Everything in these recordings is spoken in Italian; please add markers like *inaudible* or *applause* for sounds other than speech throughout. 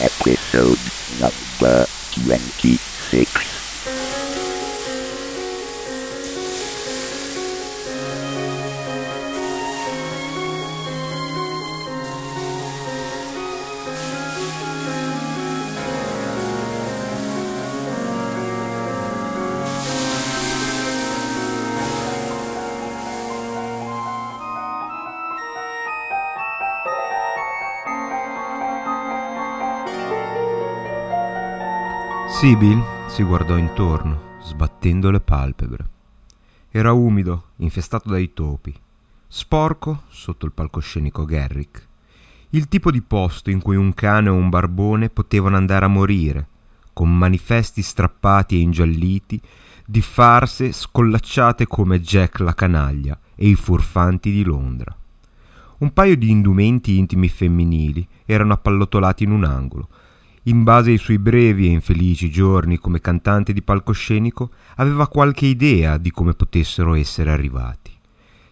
episode number 26. Sibyl si guardò intorno, sbattendo le palpebre. Era umido, infestato dai topi, sporco sotto il palcoscenico Garrick. Il tipo di posto in cui un cane o un barbone potevano andare a morire, con manifesti strappati e ingialliti di farse scollacciate come Jack la canaglia e i furfanti di Londra. Un paio di indumenti intimi femminili erano appallotolati in un angolo, in base ai suoi brevi e infelici giorni come cantante di palcoscenico, aveva qualche idea di come potessero essere arrivati.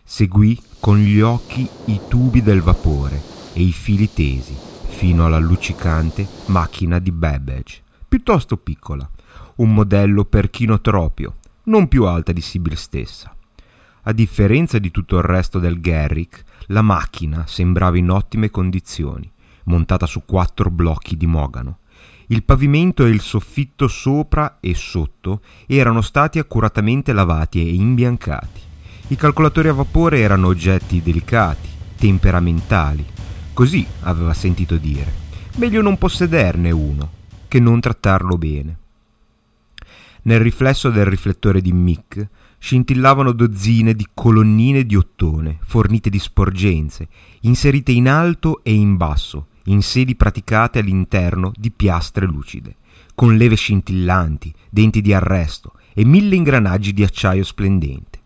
Seguì con gli occhi i tubi del vapore e i fili tesi fino alla luccicante macchina di Babbage, piuttosto piccola, un modello per chinotropio, non più alta di Sibyl stessa. A differenza di tutto il resto del Garrick, la macchina sembrava in ottime condizioni, montata su quattro blocchi di mogano, il pavimento e il soffitto sopra e sotto erano stati accuratamente lavati e imbiancati. I calcolatori a vapore erano oggetti delicati, temperamentali. Così aveva sentito dire. Meglio non possederne uno che non trattarlo bene. Nel riflesso del riflettore di Mick scintillavano dozzine di colonnine di ottone, fornite di sporgenze, inserite in alto e in basso, in sedi praticate all'interno di piastre lucide, con leve scintillanti, denti di arresto e mille ingranaggi di acciaio splendente.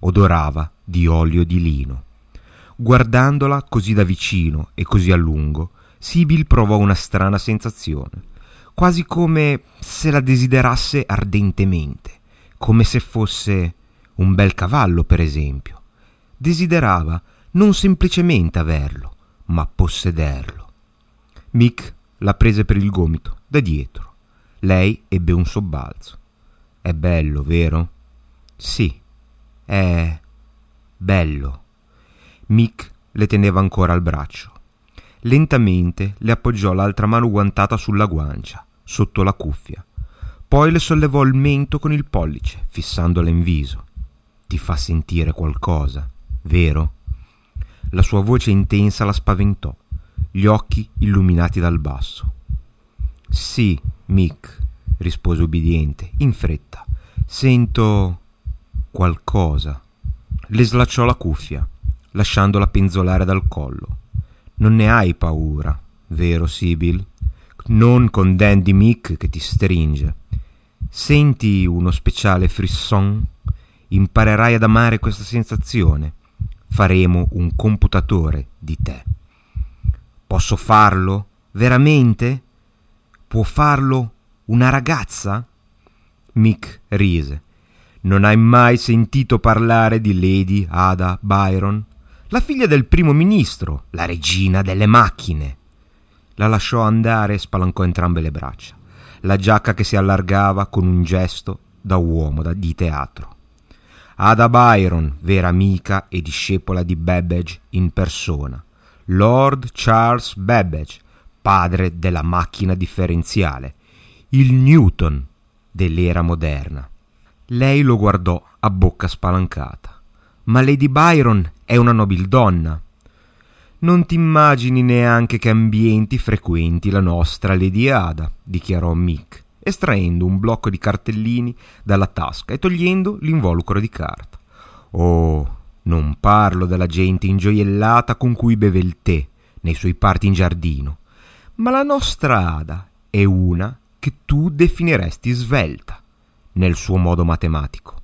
Odorava di olio di lino. Guardandola così da vicino e così a lungo, Sibyl provò una strana sensazione, quasi come se la desiderasse ardentemente, come se fosse un bel cavallo, per esempio. Desiderava non semplicemente averlo, ma possederlo. Mick la prese per il gomito, da dietro. Lei ebbe un sobbalzo. È bello, vero? Sì, è bello. Mick le teneva ancora al braccio. Lentamente le appoggiò l'altra mano guantata sulla guancia, sotto la cuffia. Poi le sollevò il mento con il pollice, fissandola in viso. Ti fa sentire qualcosa, vero? La sua voce intensa la spaventò gli occhi illuminati dal basso. Sì, Mick, rispose ubbidiente, in fretta. Sento qualcosa. Le slacciò la cuffia, lasciandola penzolare dal collo. Non ne hai paura, vero, Sibyl? Non con Dandy Mick che ti stringe. Senti uno speciale frisson? Imparerai ad amare questa sensazione. Faremo un computatore di te. Posso farlo? Veramente? Può farlo una ragazza? Mick rise. Non hai mai sentito parlare di Lady Ada Byron? La figlia del primo ministro, la regina delle macchine. La lasciò andare e spalancò entrambe le braccia, la giacca che si allargava con un gesto da uomo da, di teatro. Ada Byron, vera amica e discepola di Babbage in persona, Lord Charles Babbage, padre della macchina differenziale, il Newton dell'era moderna. Lei lo guardò a bocca spalancata. Ma Lady Byron è una nobildonna. Non ti immagini neanche che ambienti frequenti la nostra Lady Ada, dichiarò Mick, estraendo un blocco di cartellini dalla tasca e togliendo l'involucro di carta. Oh, non parlo della gente ingioiellata con cui beve il tè nei suoi parti in giardino, ma la nostra Ada è una che tu definiresti svelta nel suo modo matematico.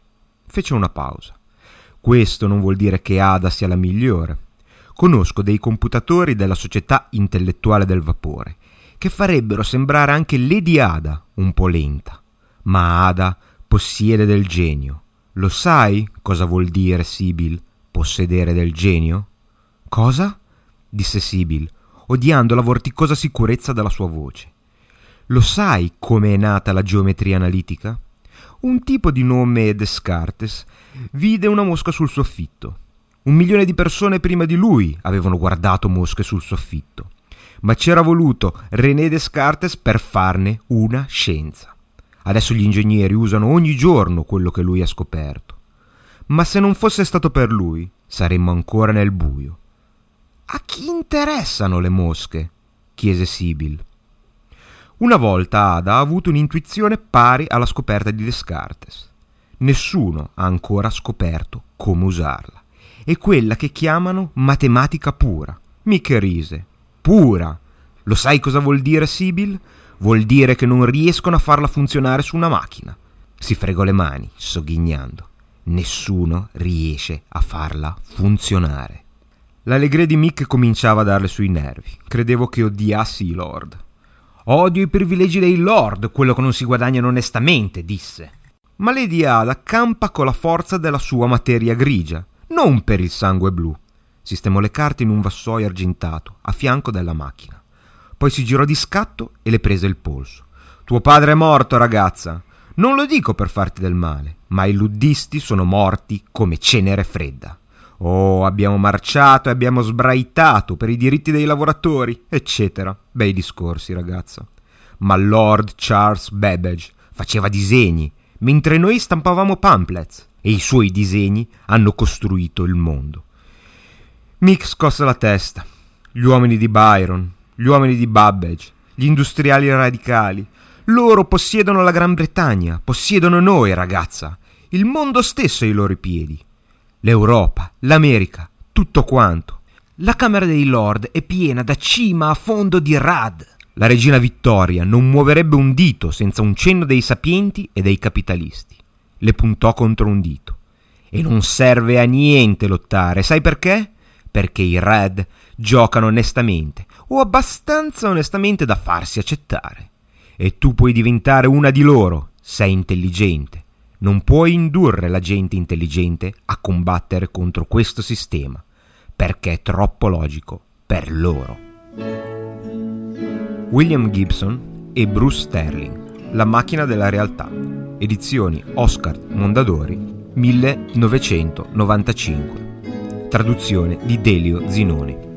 Fece una pausa. Questo non vuol dire che Ada sia la migliore. Conosco dei computatori della società intellettuale del vapore che farebbero sembrare anche Lady Ada un po' lenta, ma Ada possiede del genio. Lo sai cosa vuol dire, Sibyl? Possedere del genio? Cosa? disse Sibyl, odiando la vorticosa sicurezza della sua voce. Lo sai come è nata la geometria analitica? Un tipo di nome Descartes vide una mosca sul soffitto. Un milione di persone prima di lui avevano guardato mosche sul soffitto, ma c'era voluto René Descartes per farne una scienza. Adesso gli ingegneri usano ogni giorno quello che lui ha scoperto. Ma se non fosse stato per lui, saremmo ancora nel buio. A chi interessano le mosche? chiese Sibyl. Una volta Ada ha avuto un'intuizione pari alla scoperta di Descartes. Nessuno ha ancora scoperto come usarla. È quella che chiamano matematica pura. Mica rise. Pura. Lo sai cosa vuol dire, Sibyl? Vuol dire che non riescono a farla funzionare su una macchina. Si fregò le mani, sogghignando. Nessuno riesce a farla funzionare. L'allegria di Mick cominciava a darle sui nervi. Credevo che odiassi i lord. Odio i privilegi dei lord, quello che non si guadagnano onestamente, disse. Ma Lady Ada campa con la forza della sua materia grigia, non per il sangue blu. Sistemò le carte in un vassoio argentato, a fianco della macchina. Poi si girò di scatto e le prese il polso. Tuo padre è morto, ragazza. Non lo dico per farti del male, ma i luddisti sono morti come cenere fredda. Oh, abbiamo marciato e abbiamo sbraitato per i diritti dei lavoratori, eccetera. Bei discorsi, ragazza. Ma Lord Charles Babbage faceva disegni, mentre noi stampavamo pamphlets, e i suoi disegni hanno costruito il mondo. Mick scosse la testa. Gli uomini di Byron, gli uomini di Babbage, gli industriali radicali, loro possiedono la Gran Bretagna, possiedono noi, ragazza, il mondo stesso ai loro piedi l'Europa, l'America, tutto quanto. La Camera dei Lord è piena da cima a fondo di rad. La regina Vittoria non muoverebbe un dito senza un cenno dei sapienti e dei capitalisti. Le puntò contro un dito. E non serve a niente lottare, sai perché? Perché i Red giocano onestamente, o abbastanza onestamente da farsi accettare. E tu puoi diventare una di loro, sei intelligente. Non puoi indurre la gente intelligente a combattere contro questo sistema, perché è troppo logico per loro. William Gibson e Bruce Sterling, La macchina della realtà, edizioni Oscar Mondadori, 1995, traduzione di Delio Zinoni.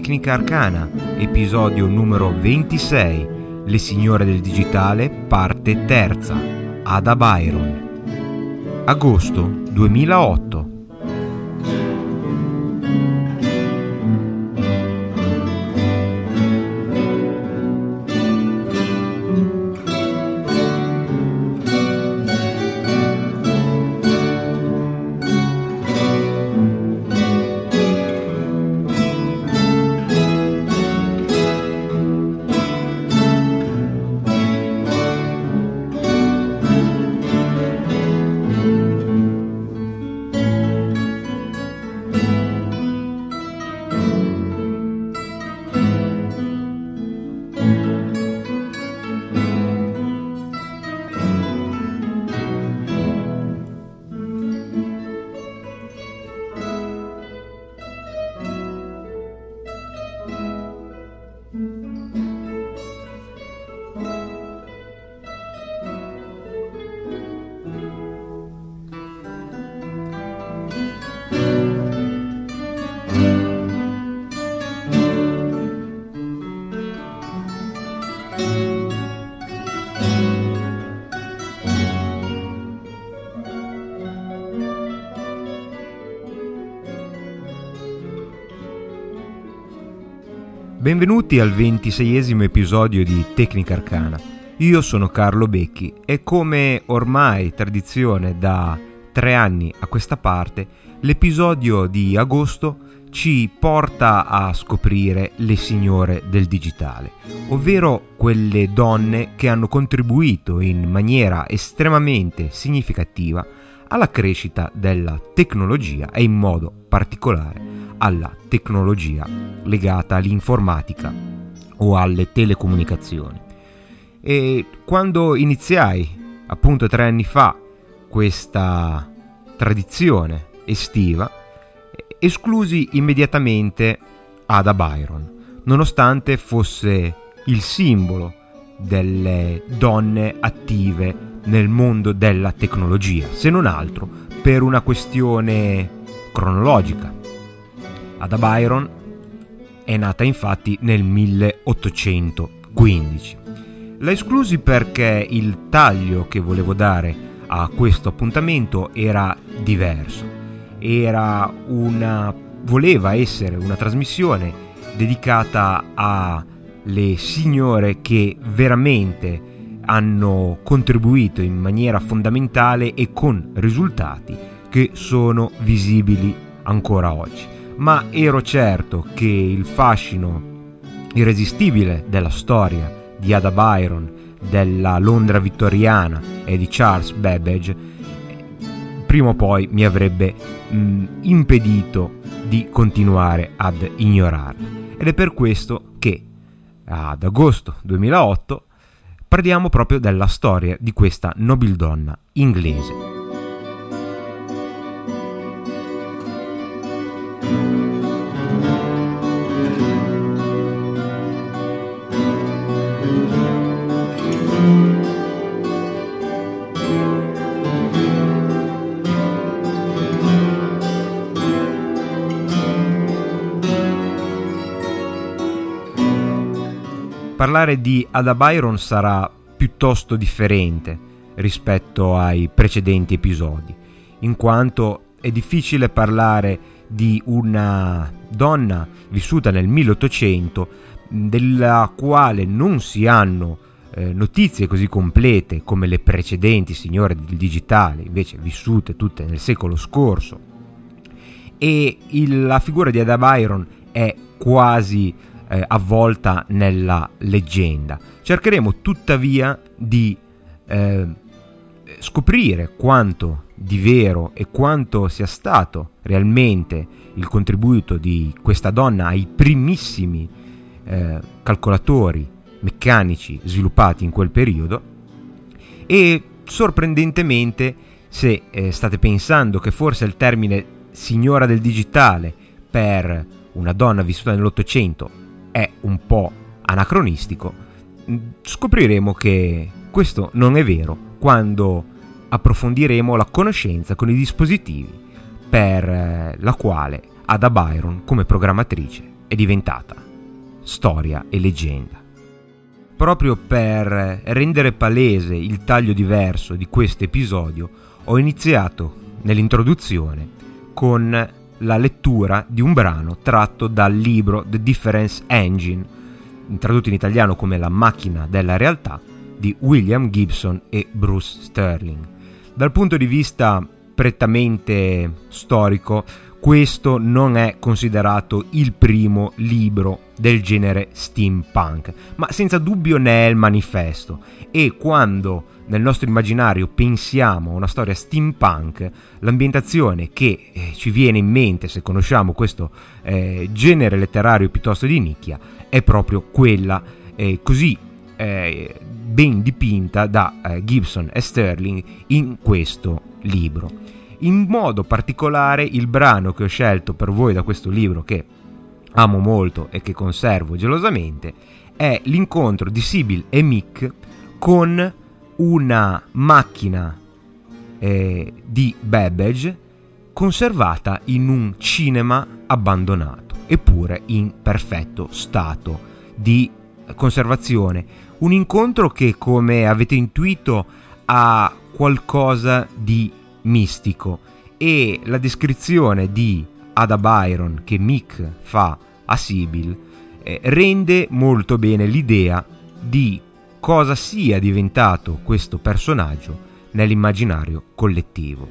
Tecnica Arcana, episodio numero 26, Le signore del digitale, parte terza, Ada Byron. Agosto 2008. Benvenuti al ventiseiesimo episodio di Tecnica Arcana. Io sono Carlo Becchi e come ormai tradizione da tre anni a questa parte, l'episodio di agosto ci porta a scoprire le signore del digitale, ovvero quelle donne che hanno contribuito in maniera estremamente significativa alla crescita della tecnologia e in modo particolare alla tecnologia legata all'informatica o alle telecomunicazioni. E quando iniziai, appunto tre anni fa, questa tradizione estiva, esclusi immediatamente Ada Byron, nonostante fosse il simbolo delle donne attive nel mondo della tecnologia, se non altro per una questione cronologica. Ada Byron è nata infatti nel 1815. La esclusi perché il taglio che volevo dare a questo appuntamento era diverso. Era una voleva essere una trasmissione dedicata alle signore che veramente hanno contribuito in maniera fondamentale e con risultati che sono visibili ancora oggi. Ma ero certo che il fascino irresistibile della storia di Ada Byron, della Londra vittoriana e di Charles Babbage, prima o poi mi avrebbe mh, impedito di continuare ad ignorarla. Ed è per questo che ad agosto 2008 parliamo proprio della storia di questa nobildonna inglese. Parlare di Ada Byron sarà piuttosto differente rispetto ai precedenti episodi, in quanto è difficile parlare di una donna vissuta nel 1800 della quale non si hanno eh, notizie così complete come le precedenti signore del digitale, invece vissute tutte nel secolo scorso. E il, la figura di Ada Byron è quasi eh, avvolta nella leggenda. Cercheremo tuttavia di eh, scoprire quanto di vero e quanto sia stato realmente il contributo di questa donna ai primissimi eh, calcolatori meccanici sviluppati in quel periodo e sorprendentemente se eh, state pensando che forse il termine signora del digitale per una donna vissuta nell'Ottocento è un po' anacronistico, scopriremo che questo non è vero quando approfondiremo la conoscenza con i dispositivi per eh, la quale Ada Byron come programmatrice è diventata storia e leggenda. Proprio per rendere palese il taglio diverso di questo episodio ho iniziato nell'introduzione con la lettura di un brano tratto dal libro The Difference Engine, tradotto in italiano come La macchina della realtà, di William Gibson e Bruce Sterling. Dal punto di vista prettamente storico, questo non è considerato il primo libro del genere steampunk, ma senza dubbio ne è il manifesto e quando nel nostro immaginario pensiamo a una storia steampunk, l'ambientazione che eh, ci viene in mente se conosciamo questo eh, genere letterario piuttosto di nicchia è proprio quella eh, così eh, ben dipinta da eh, Gibson e Sterling in questo libro. In modo particolare il brano che ho scelto per voi da questo libro che amo molto e che conservo gelosamente è l'incontro di Sibyl e Mick con una macchina eh, di Babbage conservata in un cinema abbandonato, eppure in perfetto stato di conservazione. Un incontro che, come avete intuito, ha qualcosa di mistico e la descrizione di Ada Byron che Mick fa a Sibyl eh, rende molto bene l'idea di cosa sia diventato questo personaggio nell'immaginario collettivo.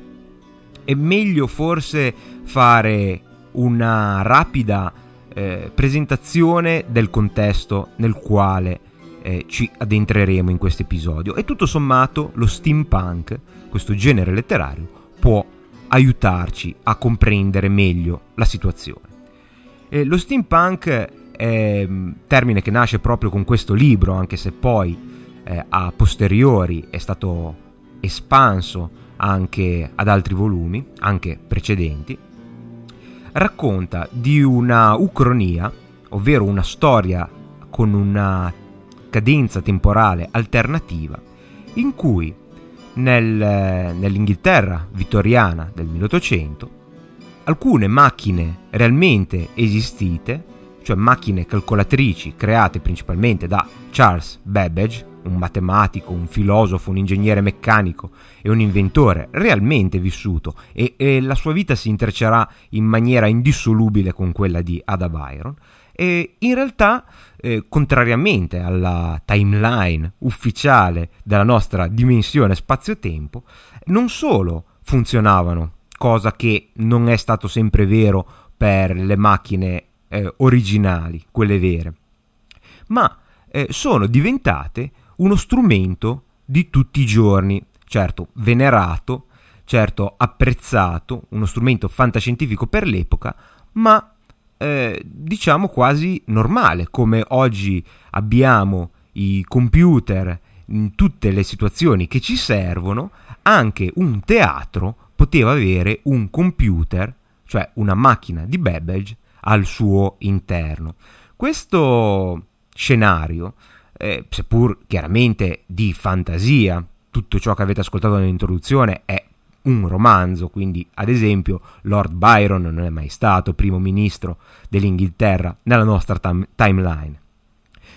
È meglio forse fare una rapida eh, presentazione del contesto nel quale eh, ci addentreremo in questo episodio e tutto sommato lo steampunk, questo genere letterario, può aiutarci a comprendere meglio la situazione. Eh, lo steampunk è un termine che nasce proprio con questo libro, anche se poi eh, a posteriori è stato espanso anche ad altri volumi, anche precedenti, racconta di una ucronia, ovvero una storia con una cadenza temporale alternativa, in cui nel, nell'Inghilterra vittoriana del 1800 alcune macchine realmente esistite, cioè macchine calcolatrici create principalmente da Charles Babbage, un matematico, un filosofo, un ingegnere meccanico e un inventore realmente vissuto e, e la sua vita si intreccerà in maniera indissolubile con quella di Ada Byron. E in realtà, eh, contrariamente alla timeline ufficiale della nostra dimensione spazio-tempo, non solo funzionavano, cosa che non è stato sempre vero per le macchine eh, originali, quelle vere, ma eh, sono diventate uno strumento di tutti i giorni, certo venerato, certo apprezzato, uno strumento fantascientifico per l'epoca, ma eh, diciamo quasi normale, come oggi abbiamo i computer in tutte le situazioni che ci servono, anche un teatro poteva avere un computer, cioè una macchina di Babbage, al suo interno. Questo scenario eh, seppur chiaramente di fantasia. Tutto ciò che avete ascoltato nell'introduzione è un romanzo, quindi ad esempio Lord Byron non è mai stato primo ministro dell'Inghilterra nella nostra tam- timeline.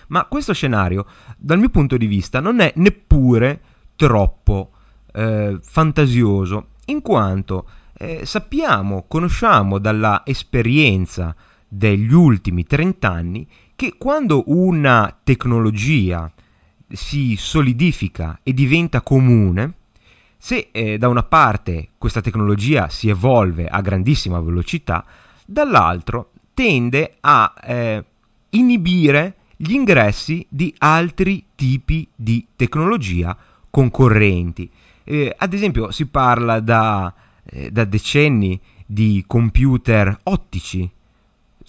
Ma questo scenario, dal mio punto di vista, non è neppure troppo eh, fantasioso, in quanto eh, sappiamo, conosciamo dalla esperienza degli ultimi 30 anni che quando una tecnologia si solidifica e diventa comune, se eh, da una parte questa tecnologia si evolve a grandissima velocità, dall'altro tende a eh, inibire gli ingressi di altri tipi di tecnologia concorrenti. Eh, ad esempio si parla da, eh, da decenni di computer ottici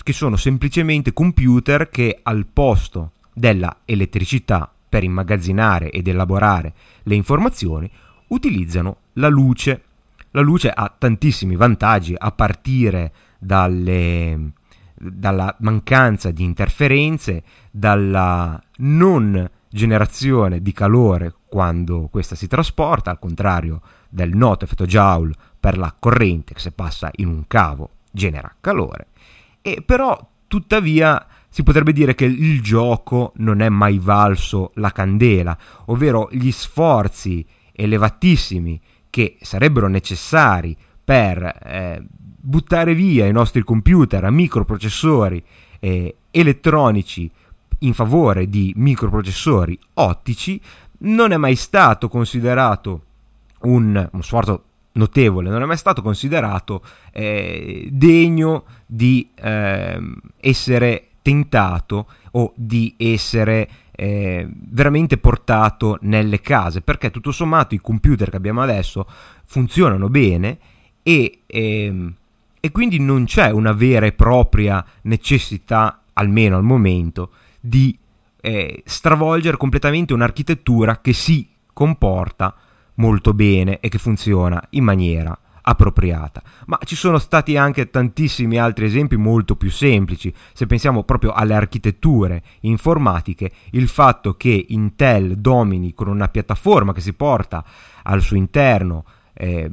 che sono semplicemente computer che al posto della elettricità per immagazzinare ed elaborare le informazioni utilizzano la luce. La luce ha tantissimi vantaggi a partire dalle, dalla mancanza di interferenze, dalla non generazione di calore quando questa si trasporta, al contrario del noto effetto Joule per la corrente che se passa in un cavo genera calore. E però, tuttavia, si potrebbe dire che il gioco non è mai valso la candela, ovvero gli sforzi elevatissimi che sarebbero necessari per eh, buttare via i nostri computer a microprocessori eh, elettronici in favore di microprocessori ottici non è mai stato considerato un, uno sforzo notevole, non è mai stato considerato eh, degno di eh, essere tentato o di essere eh, veramente portato nelle case, perché tutto sommato i computer che abbiamo adesso funzionano bene e, ehm, e quindi non c'è una vera e propria necessità, almeno al momento, di eh, stravolgere completamente un'architettura che si comporta molto bene e che funziona in maniera appropriata. Ma ci sono stati anche tantissimi altri esempi molto più semplici. Se pensiamo proprio alle architetture informatiche, il fatto che Intel domini con una piattaforma che si porta al suo interno eh,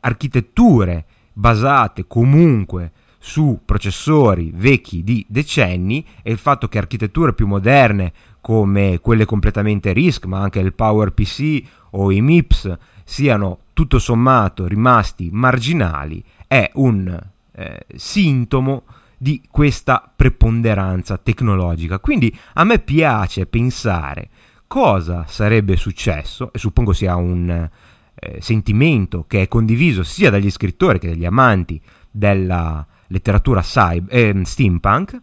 architetture basate comunque su processori vecchi di decenni e il fatto che architetture più moderne come quelle completamente RISC, ma anche il PowerPC o i MIPS siano tutto sommato rimasti marginali è un eh, sintomo di questa preponderanza tecnologica. Quindi a me piace pensare cosa sarebbe successo, e suppongo sia un eh, sentimento che è condiviso sia dagli scrittori che dagli amanti della letteratura cyber, eh, steampunk,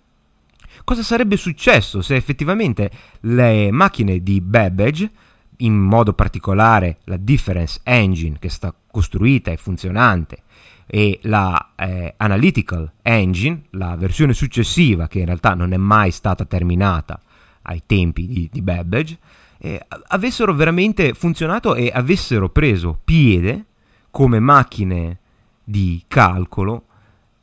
cosa sarebbe successo se effettivamente le macchine di Babbage, in modo particolare la Difference Engine che sta costruita e funzionante, e la eh, Analytical Engine, la versione successiva che in realtà non è mai stata terminata ai tempi di, di Babbage, eh, avessero veramente funzionato e avessero preso piede come macchine di calcolo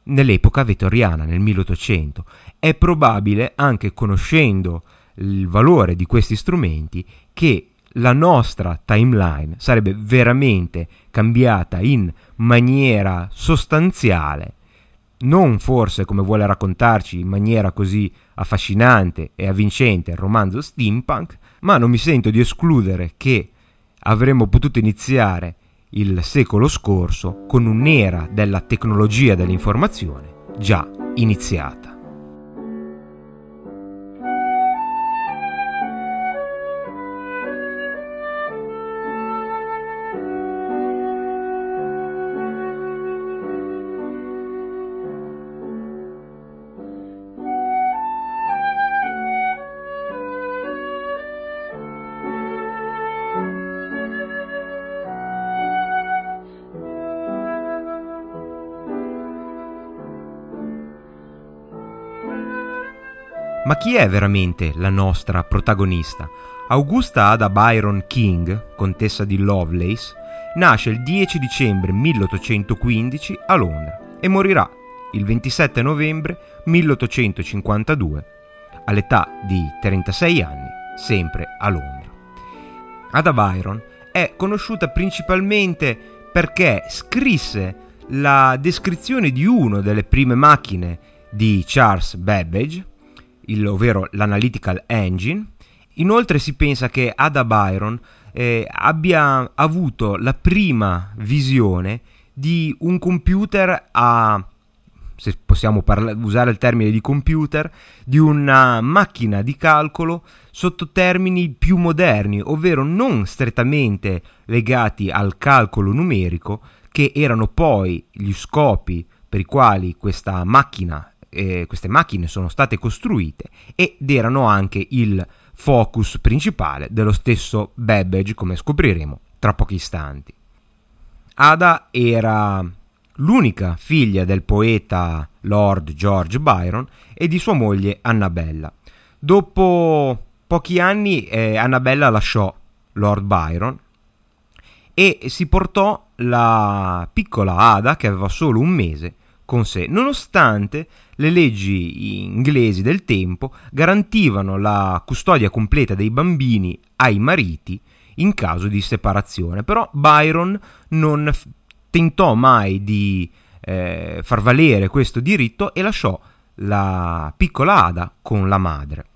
nell'epoca vettoriana, nel 1800. È probabile, anche conoscendo il valore di questi strumenti, che la nostra timeline sarebbe veramente cambiata in maniera sostanziale, non forse come vuole raccontarci in maniera così affascinante e avvincente il romanzo steampunk, ma non mi sento di escludere che avremmo potuto iniziare il secolo scorso con un'era della tecnologia dell'informazione già iniziata. Ma chi è veramente la nostra protagonista? Augusta Ada Byron King, contessa di Lovelace, nasce il 10 dicembre 1815 a Londra e morirà il 27 novembre 1852 all'età di 36 anni, sempre a Londra. Ada Byron è conosciuta principalmente perché scrisse la descrizione di una delle prime macchine di Charles Babbage, il, ovvero l'Analytical Engine. Inoltre si pensa che Ada Byron eh, abbia avuto la prima visione di un computer a se possiamo parla- usare il termine di computer, di una macchina di calcolo sotto termini più moderni, ovvero non strettamente legati al calcolo numerico, che erano poi gli scopi per i quali questa macchina eh, queste macchine sono state costruite ed erano anche il focus principale dello stesso Babbage, come scopriremo tra pochi istanti. Ada era l'unica figlia del poeta Lord George Byron e di sua moglie Annabella. Dopo pochi anni eh, Annabella lasciò Lord Byron e si portò la piccola Ada, che aveva solo un mese, con sé, nonostante le leggi inglesi del tempo garantivano la custodia completa dei bambini ai mariti in caso di separazione. Però Byron non f- tentò mai di eh, far valere questo diritto e lasciò la piccola Ada con la madre.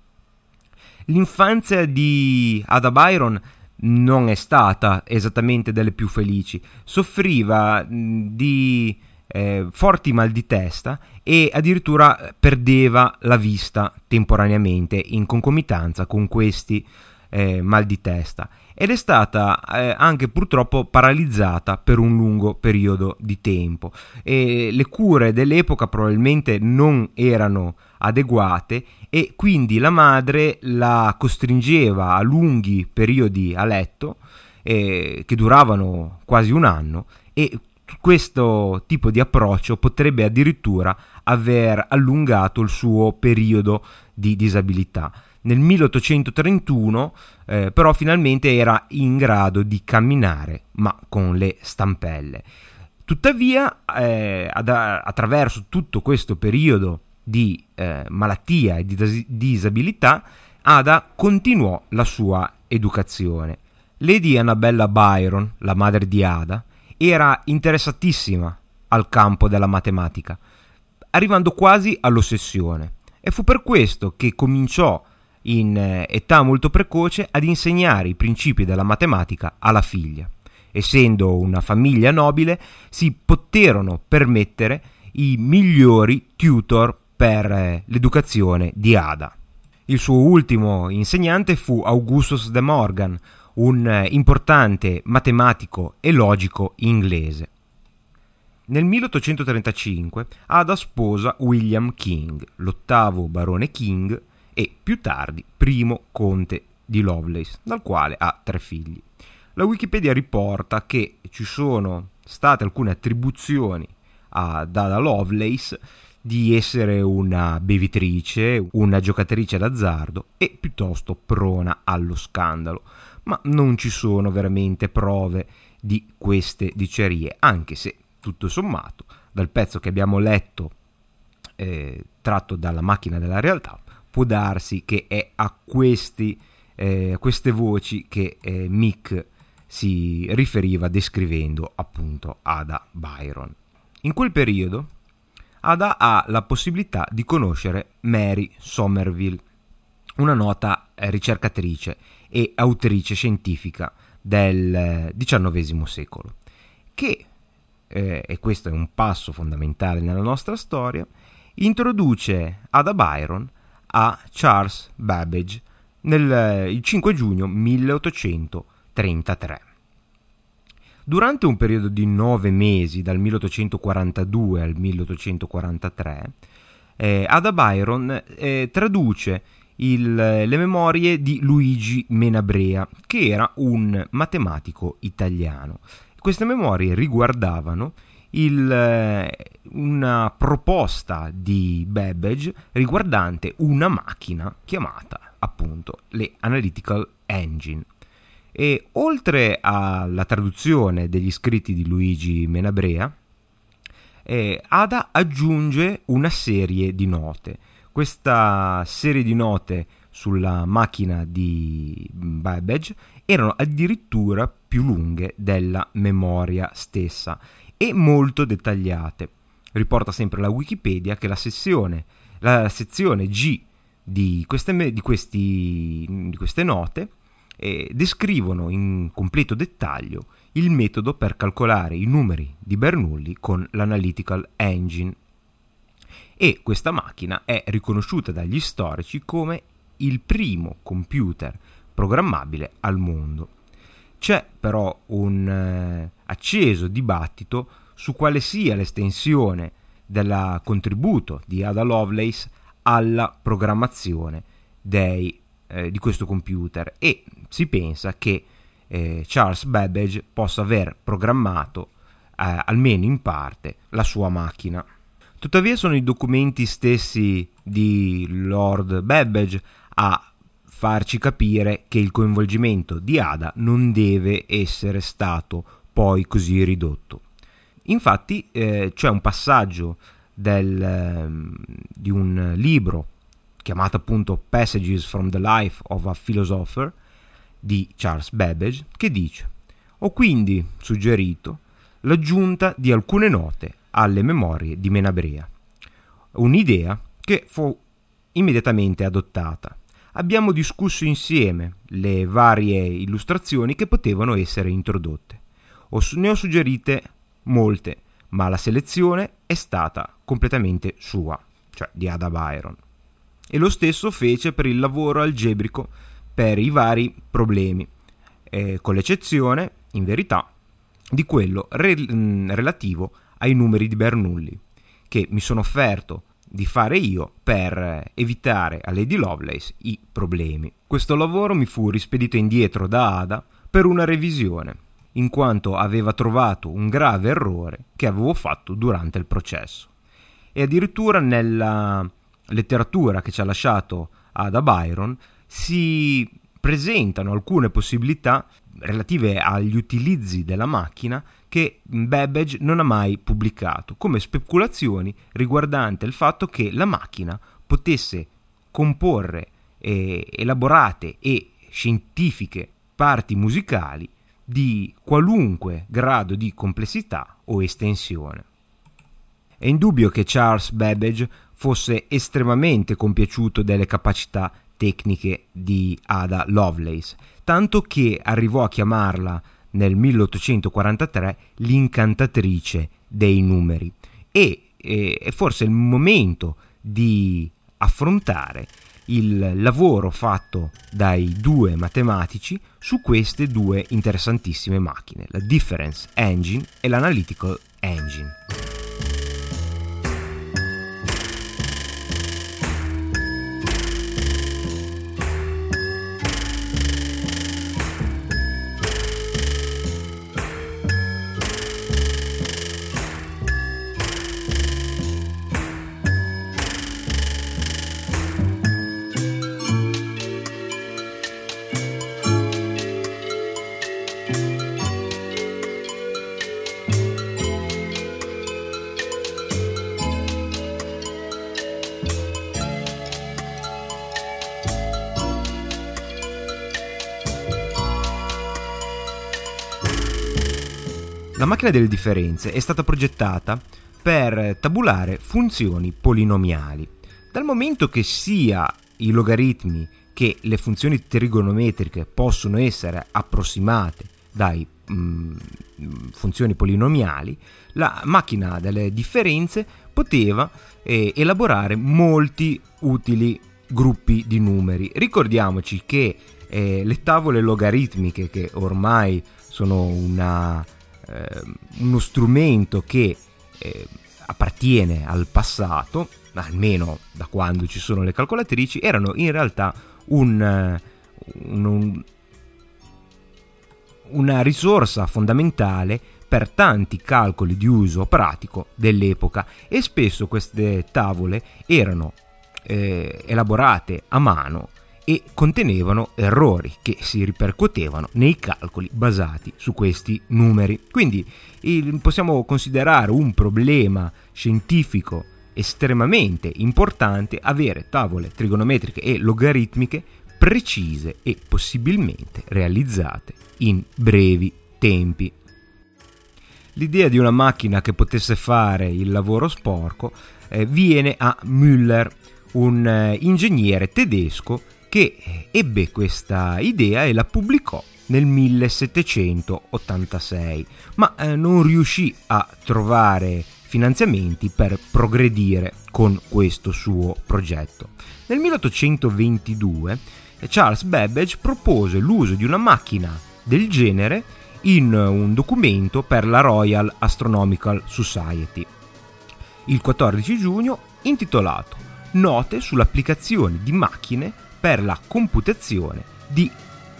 L'infanzia di Ada Byron non è stata esattamente delle più felici, soffriva di eh, forti mal di testa e addirittura perdeva la vista temporaneamente in concomitanza con questi eh, mal di testa. Ed è stata eh, anche purtroppo paralizzata per un lungo periodo di tempo. E le cure dell'epoca probabilmente non erano adeguate e quindi la madre la costringeva a lunghi periodi a letto eh, che duravano quasi un anno e questo tipo di approccio potrebbe addirittura aver allungato il suo periodo di disabilità. Nel 1831 eh, però finalmente era in grado di camminare, ma con le stampelle. Tuttavia, eh, ad, attraverso tutto questo periodo di eh, malattia e di dis- disabilità, Ada continuò la sua educazione. Lady Annabella Byron, la madre di Ada, era interessatissima al campo della matematica, arrivando quasi all'ossessione. E fu per questo che cominciò in eh, età molto precoce ad insegnare i principi della matematica alla figlia. Essendo una famiglia nobile, si poterono permettere i migliori tutor per eh, l'educazione di Ada. Il suo ultimo insegnante fu Augustus de Morgan, un eh, importante matematico e logico inglese. Nel 1835 Ada sposa William King, l'ottavo barone King e più tardi primo conte di Lovelace, dal quale ha tre figli. La Wikipedia riporta che ci sono state alcune attribuzioni ad Ada Lovelace di essere una bevitrice, una giocatrice d'azzardo e piuttosto prona allo scandalo, ma non ci sono veramente prove di queste dicerie, anche se tutto sommato dal pezzo che abbiamo letto eh, tratto dalla macchina della realtà può darsi che è a questi, eh, queste voci che eh, Mick si riferiva descrivendo appunto Ada Byron. In quel periodo Ada ha la possibilità di conoscere Mary Somerville, una nota eh, ricercatrice e autrice scientifica del XIX secolo, che, eh, e questo è un passo fondamentale nella nostra storia, introduce Ada Byron a Charles Babbage nel, il 5 giugno 1833. Durante un periodo di nove mesi, dal 1842 al 1843, eh, Ada Byron eh, traduce il, le memorie di Luigi Menabrea, che era un matematico italiano. Queste memorie riguardavano il, eh, una proposta di Babbage riguardante una macchina chiamata appunto le Analytical Engine. E oltre alla traduzione degli scritti di Luigi Menabrea, eh, Ada aggiunge una serie di note. Questa serie di note sulla macchina di Babbage erano addirittura più lunghe della memoria stessa e molto dettagliate. Riporta sempre la Wikipedia che la, sessione, la sezione G di queste, di questi, di queste note eh, descrivono in completo dettaglio il metodo per calcolare i numeri di Bernoulli con l'Analytical Engine. E questa macchina è riconosciuta dagli storici come il primo computer programmabile al mondo. C'è però un eh, acceso dibattito su quale sia l'estensione del contributo di Ada Lovelace alla programmazione dei, eh, di questo computer e si pensa che eh, Charles Babbage possa aver programmato eh, almeno in parte la sua macchina. Tuttavia sono i documenti stessi di Lord Babbage a farci capire che il coinvolgimento di Ada non deve essere stato poi così ridotto. Infatti eh, c'è un passaggio del, eh, di un libro chiamato appunto Passages from the Life of a Philosopher di Charles Babbage che dice ho quindi suggerito l'aggiunta di alcune note alle memorie di Menabrea, un'idea che fu immediatamente adottata abbiamo discusso insieme le varie illustrazioni che potevano essere introdotte. ne ho suggerite molte, ma la selezione è stata completamente sua, cioè di Ada Byron. E lo stesso fece per il lavoro algebrico per i vari problemi, eh, con l'eccezione, in verità, di quello re- relativo ai numeri di Bernoulli, che mi sono offerto di fare io per evitare a Lady Lovelace i problemi. Questo lavoro mi fu rispedito indietro da Ada per una revisione, in quanto aveva trovato un grave errore che avevo fatto durante il processo. E addirittura nella letteratura che ci ha lasciato Ada Byron si presentano alcune possibilità relative agli utilizzi della macchina che Babbage non ha mai pubblicato, come speculazioni riguardanti il fatto che la macchina potesse comporre eh, elaborate e scientifiche parti musicali di qualunque grado di complessità o estensione. È indubbio che Charles Babbage fosse estremamente compiaciuto delle capacità tecniche di Ada Lovelace, tanto che arrivò a chiamarla nel 1843 l'incantatrice dei numeri e è forse il momento di affrontare il lavoro fatto dai due matematici su queste due interessantissime macchine, la Difference Engine e l'Analytical Engine. Macchina delle differenze è stata progettata per tabulare funzioni polinomiali. Dal momento che sia i logaritmi che le funzioni trigonometriche possono essere approssimate dai mh, mm, funzioni polinomiali, la macchina delle differenze poteva eh, elaborare molti utili gruppi di numeri. Ricordiamoci che eh, le tavole logaritmiche, che ormai sono una, eh, uno strumento che eh, appartiene al passato, almeno da quando ci sono le calcolatrici, erano in realtà un, un, un, una risorsa fondamentale per tanti calcoli di uso pratico dell'epoca. E spesso queste tavole erano eh, elaborate a mano e contenevano errori che si ripercuotevano nei calcoli basati su questi numeri. Quindi possiamo considerare un problema scientifico estremamente importante avere tavole trigonometriche e logaritmiche precise e possibilmente realizzate in brevi tempi. L'idea di una macchina che potesse fare il lavoro sporco eh, viene a Müller, un eh, ingegnere tedesco che ebbe questa idea e la pubblicò nel 1786, ma eh, non riuscì a trovare finanziamenti per progredire con questo suo progetto. Nel 1822 Charles Babbage propose l'uso di una macchina del genere in un documento per la Royal Astronomical Society. Il 14 giugno intitolato Note sull'applicazione di macchine per la computazione di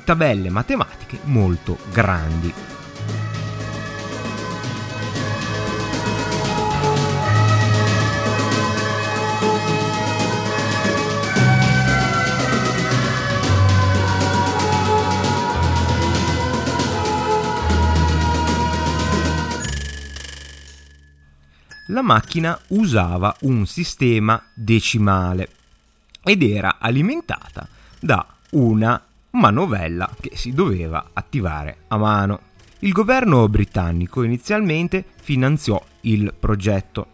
tabelle matematiche molto grandi. La macchina usava un sistema decimale ed era alimentata da una manovella che si doveva attivare a mano. Il governo britannico inizialmente finanziò il progetto,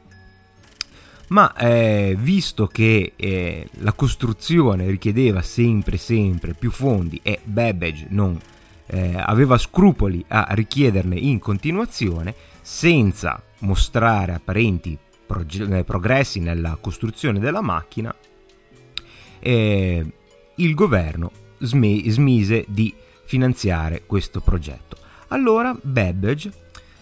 ma eh, visto che eh, la costruzione richiedeva sempre sempre più fondi e Babbage non eh, aveva scrupoli a richiederne in continuazione, senza mostrare apparenti proge- eh, progressi nella costruzione della macchina, eh, il governo sm- smise di finanziare questo progetto. Allora Babbage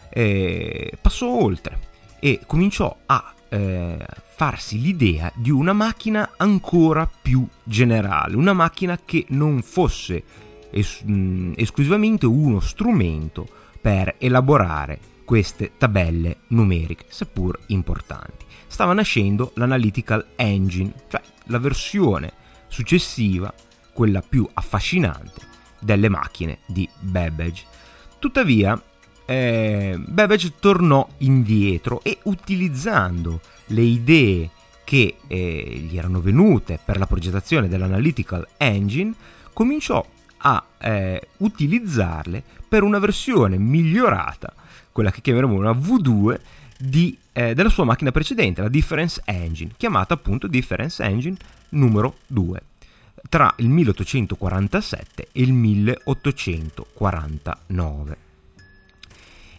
eh, passò oltre e cominciò a eh, farsi l'idea di una macchina ancora più generale, una macchina che non fosse es- mh, esclusivamente uno strumento per elaborare queste tabelle numeriche, seppur importanti. Stava nascendo l'Analytical Engine, cioè la versione successiva, quella più affascinante, delle macchine di Babbage. Tuttavia, eh, Babbage tornò indietro e utilizzando le idee che eh, gli erano venute per la progettazione dell'Analytical Engine, cominciò a eh, utilizzarle per una versione migliorata, quella che chiameremo una V2, di, eh, della sua macchina precedente, la Difference Engine, chiamata appunto Difference Engine numero 2, tra il 1847 e il 1849.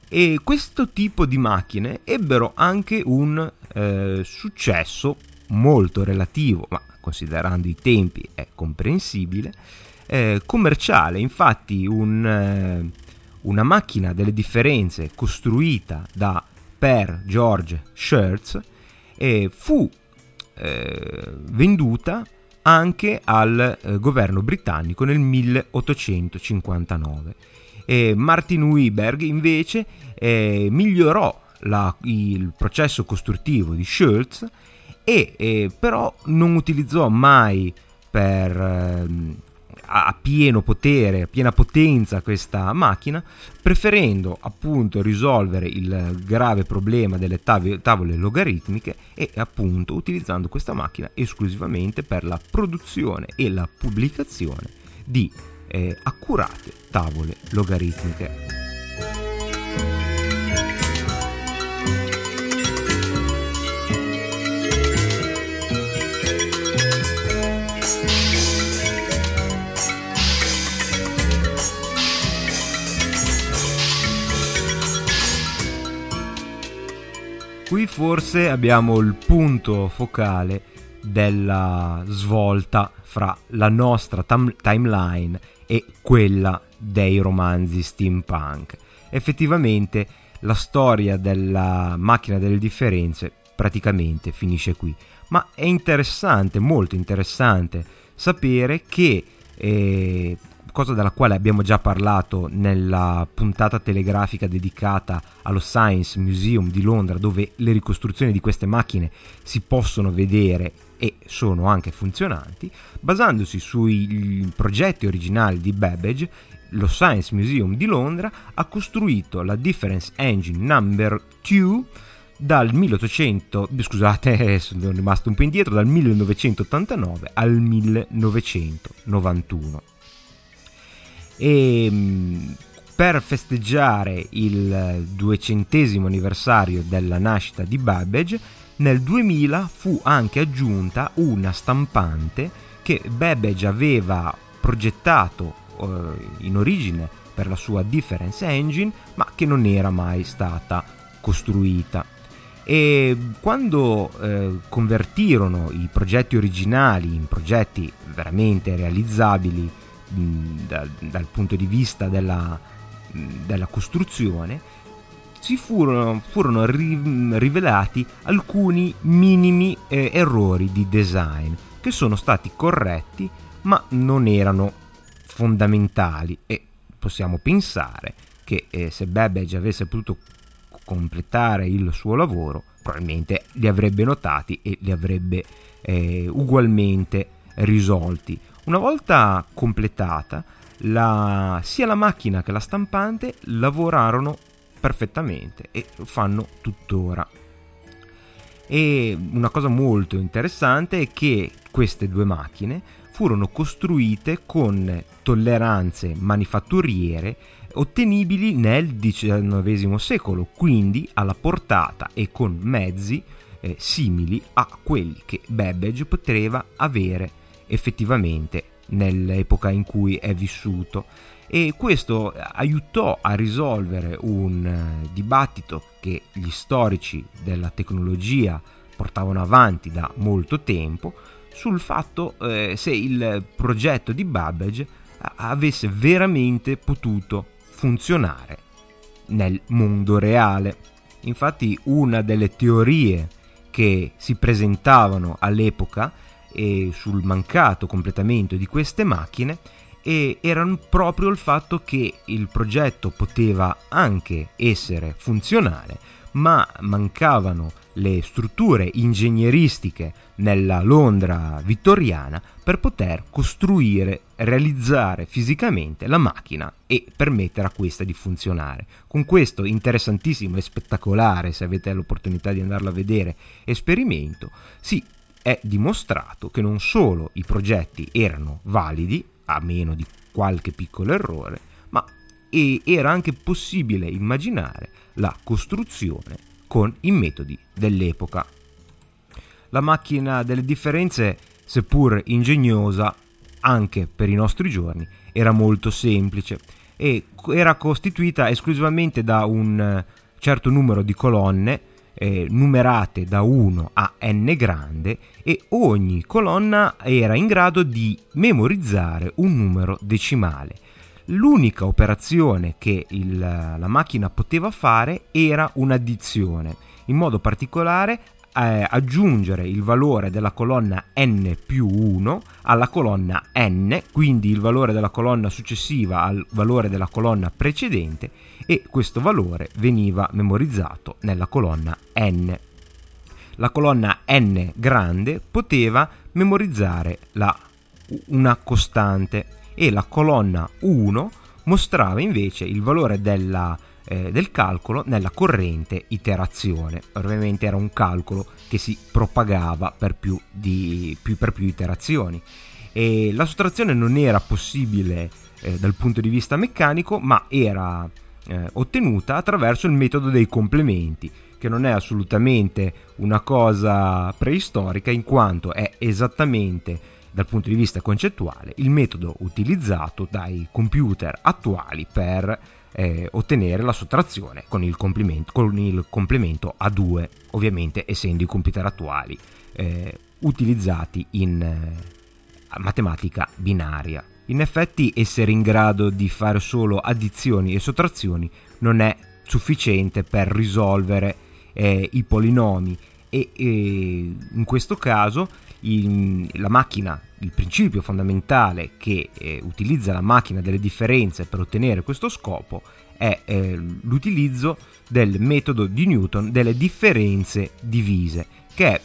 E questo tipo di macchine ebbero anche un eh, successo molto relativo, ma considerando i tempi è comprensibile, eh, commerciale. Infatti un, eh, una macchina delle differenze costruita da Per George Schertz eh, fu eh, venduta anche al eh, governo britannico nel 1859. Martin Wiberg invece eh, migliorò la, il processo costruttivo di Schultz e eh, però non utilizzò mai per ehm, a pieno potere, a piena potenza questa macchina, preferendo appunto risolvere il grave problema delle tav- tavole logaritmiche e appunto utilizzando questa macchina esclusivamente per la produzione e la pubblicazione di eh, accurate tavole logaritmiche. Qui forse abbiamo il punto focale della svolta fra la nostra tam- timeline e quella dei romanzi steampunk. Effettivamente la storia della macchina delle differenze praticamente finisce qui, ma è interessante, molto interessante sapere che eh, cosa della quale abbiamo già parlato nella puntata telegrafica dedicata allo Science Museum di Londra, dove le ricostruzioni di queste macchine si possono vedere e sono anche funzionanti, basandosi sui progetti originali di Babbage, lo Science Museum di Londra ha costruito la Difference Engine Number 2 dal 1800, scusate, *laughs* sono rimasto un po' indietro, dal 1989 al 1991 e mm, per festeggiare il duecentesimo anniversario della nascita di Babbage nel 2000 fu anche aggiunta una stampante che Babbage aveva progettato eh, in origine per la sua Difference Engine ma che non era mai stata costruita. E quando eh, convertirono i progetti originali in progetti veramente realizzabili da, dal punto di vista della, della costruzione, si furono, furono ri, rivelati alcuni minimi eh, errori di design che sono stati corretti ma non erano fondamentali. E possiamo pensare che eh, se Babbage avesse potuto completare il suo lavoro probabilmente li avrebbe notati e li avrebbe eh, ugualmente risolti una volta completata, la, sia la macchina che la stampante lavorarono perfettamente e fanno tuttora. E una cosa molto interessante è che queste due macchine furono costruite con tolleranze manifatturiere ottenibili nel XIX secolo, quindi alla portata e con mezzi eh, simili a quelli che Babbage poteva avere effettivamente nell'epoca in cui è vissuto e questo aiutò a risolvere un eh, dibattito che gli storici della tecnologia portavano avanti da molto tempo sul fatto eh, se il progetto di Babbage avesse veramente potuto funzionare nel mondo reale. Infatti una delle teorie che si presentavano all'epoca e sul mancato completamento di queste macchine e erano proprio il fatto che il progetto poteva anche essere funzionale, ma mancavano le strutture ingegneristiche nella Londra vittoriana per poter costruire, realizzare fisicamente la macchina e permettere a questa di funzionare. Con questo interessantissimo e spettacolare, se avete l'opportunità di andarlo a vedere, esperimento, si è dimostrato che non solo i progetti erano validi, a meno di qualche piccolo errore, ma era anche possibile immaginare la costruzione con i metodi dell'epoca. La macchina delle differenze, seppur ingegnosa, anche per i nostri giorni, era molto semplice e era costituita esclusivamente da un certo numero di colonne eh, numerate da 1 a n grande e ogni colonna era in grado di memorizzare un numero decimale. L'unica operazione che il, la macchina poteva fare era un'addizione, in modo particolare eh, aggiungere il valore della colonna n più 1 alla colonna n, quindi il valore della colonna successiva al valore della colonna precedente e questo valore veniva memorizzato nella colonna n. La colonna n grande poteva memorizzare la, una costante e la colonna 1 mostrava invece il valore della eh, del calcolo nella corrente iterazione. Ovviamente era un calcolo che si propagava per più, di, più, per più iterazioni. E la sottrazione non era possibile eh, dal punto di vista meccanico, ma era eh, ottenuta attraverso il metodo dei complementi, che non è assolutamente una cosa preistorica, in quanto è esattamente dal punto di vista concettuale il metodo utilizzato dai computer attuali per eh, ottenere la sottrazione con il, con il, complemento a 2, ovviamente essendo i computer attuali eh, utilizzati in eh, matematica binaria. In effetti essere in grado di fare solo addizioni e sottrazioni non è sufficiente per risolvere eh, i polinomi e, e, in questo caso il, la macchina, il principio fondamentale che eh, utilizza la macchina delle differenze per ottenere questo scopo è eh, l'utilizzo del metodo di Newton delle differenze divise, che è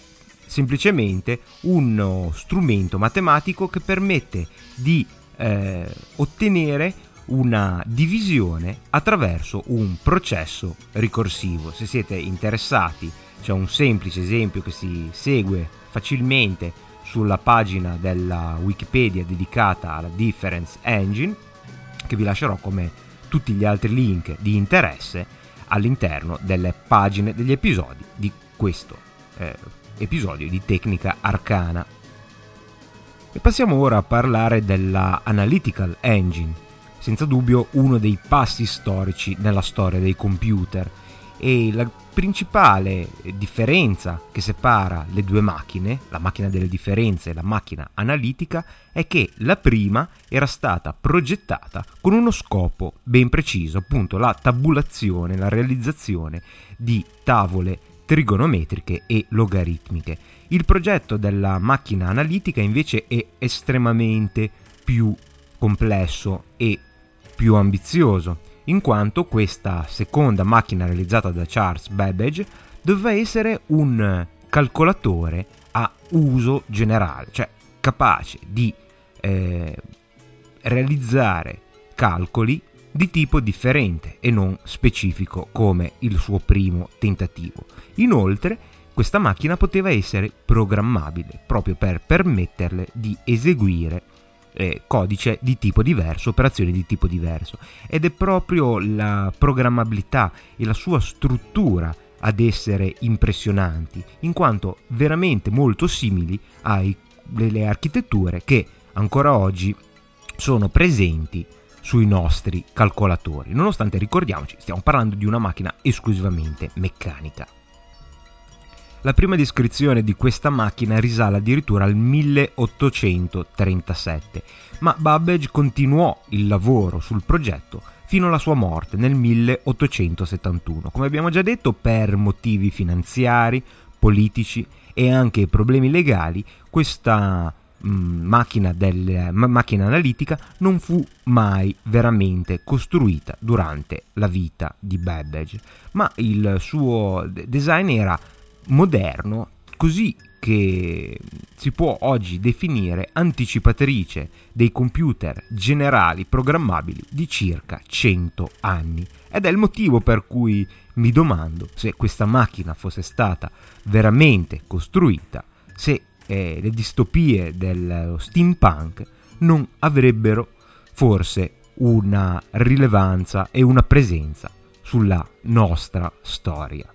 semplicemente uno strumento matematico che permette di eh, ottenere una divisione attraverso un processo ricorsivo. Se siete interessati, c'è un semplice esempio che si segue facilmente sulla pagina della Wikipedia dedicata alla Difference Engine, che vi lascerò come tutti gli altri link di interesse all'interno delle pagine degli episodi di questo eh, episodio di Tecnica Arcana. E passiamo ora a parlare della Analytical Engine, senza dubbio uno dei passi storici nella storia dei computer e la principale differenza che separa le due macchine, la macchina delle differenze e la macchina analitica, è che la prima era stata progettata con uno scopo ben preciso, appunto la tabulazione, la realizzazione di tavole trigonometriche e logaritmiche. Il progetto della macchina analitica invece è estremamente più complesso e più ambizioso in quanto questa seconda macchina realizzata da Charles Babbage doveva essere un calcolatore a uso generale, cioè capace di eh, realizzare calcoli di tipo differente e non specifico come il suo primo tentativo. Inoltre, questa macchina poteva essere programmabile proprio per permetterle di eseguire eh, codice di tipo diverso, operazioni di tipo diverso. Ed è proprio la programmabilità e la sua struttura ad essere impressionanti, in quanto veramente molto simili alle architetture che ancora oggi sono presenti sui nostri calcolatori, nonostante ricordiamoci, stiamo parlando di una macchina esclusivamente meccanica. La prima descrizione di questa macchina risale addirittura al 1837, ma Babbage continuò il lavoro sul progetto fino alla sua morte nel 1871, come abbiamo già detto per motivi finanziari, politici e anche problemi legali, questa mm, macchina, del, macchina analitica non fu mai veramente costruita durante la vita di Babbage, ma il suo design era moderno, così che si può oggi definire anticipatrice dei computer generali programmabili di circa 100 anni. Ed è il motivo per cui mi domando se questa macchina fosse stata veramente costruita, se eh, le distopie dello steampunk non avrebbero forse una rilevanza e una presenza sulla nostra storia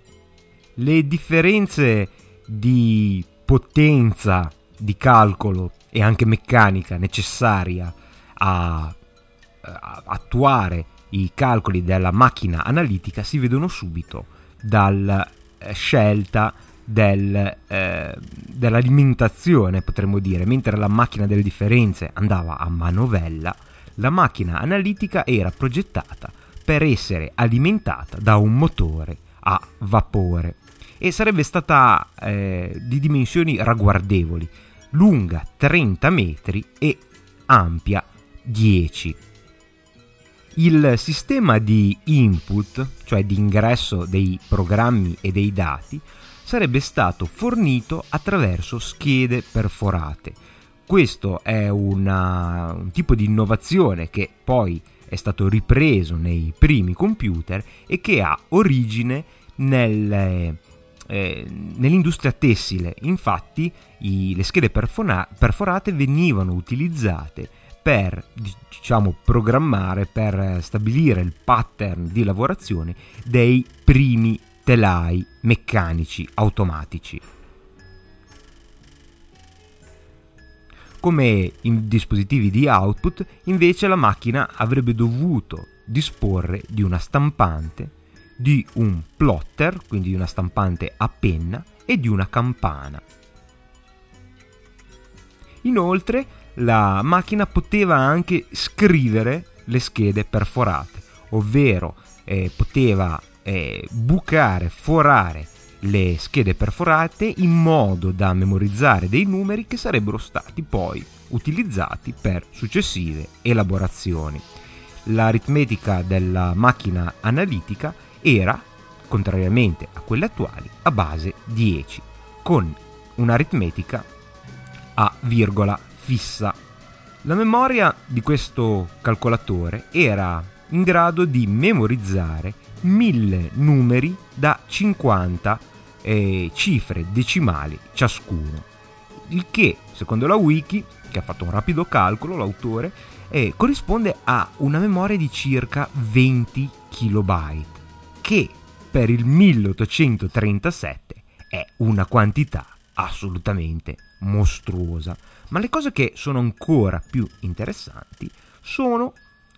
le differenze di potenza di calcolo e anche meccanica necessaria a, a attuare i calcoli della macchina analitica si vedono subito dalla eh, scelta del, eh, dell'alimentazione, potremmo dire, mentre la macchina delle differenze andava a manovella, la macchina analitica era progettata per essere alimentata da un motore a vapore e sarebbe stata eh, di dimensioni ragguardevoli, lunga 30 metri e ampia 10. Il sistema di input, cioè di ingresso dei programmi e dei dati, sarebbe stato fornito attraverso schede perforate. Questo è una, un tipo di innovazione che poi è stato ripreso nei primi computer e che ha origine nel, eh, nell'industria tessile, infatti, i, le schede perfona- perforate venivano utilizzate per diciamo, programmare, per stabilire il pattern di lavorazione dei primi telai meccanici automatici. Come in dispositivi di output, invece la macchina avrebbe dovuto disporre di una stampante, di un plotter, quindi di una stampante a penna, e di una campana. Inoltre la macchina poteva anche scrivere le schede perforate, ovvero eh, poteva eh, bucare, forare le schede perforate in modo da memorizzare dei numeri che sarebbero stati poi utilizzati per successive elaborazioni. L'aritmetica della macchina analitica era, contrariamente a quelle attuali, a base 10, con un'aritmetica a virgola fissa. La memoria di questo calcolatore era in grado di memorizzare mille numeri da 50 eh, cifre decimali ciascuno. Il che, secondo la wiki, che ha fatto un rapido calcolo, l'autore, eh, corrisponde a una memoria di circa 20 kilobyte, che per il 1837 è una quantità assolutamente mostruosa. Ma le cose che sono ancora più interessanti sono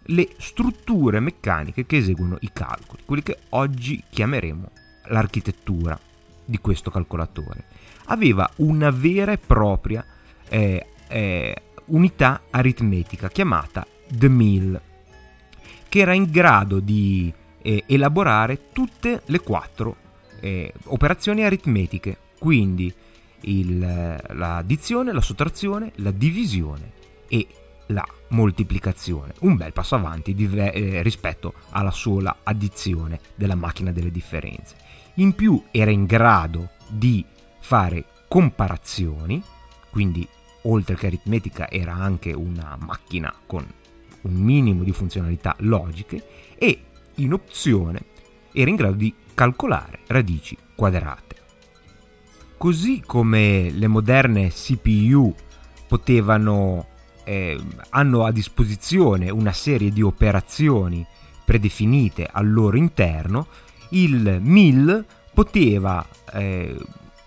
le strutture meccaniche che eseguono i calcoli, quelli che oggi chiameremo l'architettura di questo calcolatore. Aveva una vera e propria eh, eh, unità aritmetica chiamata The Mill, che era in grado di eh, elaborare tutte le quattro eh, operazioni aritmetiche, quindi il, l'addizione, la sottrazione, la divisione e la moltiplicazione. Un bel passo avanti di, eh, rispetto alla sola addizione della macchina delle differenze. In più era in grado di fare comparazioni, quindi oltre che aritmetica era anche una macchina con un minimo di funzionalità logiche e in opzione era in grado di calcolare radici quadrate. Così come le moderne CPU potevano eh, hanno a disposizione una serie di operazioni predefinite al loro interno, il MIL poteva eh,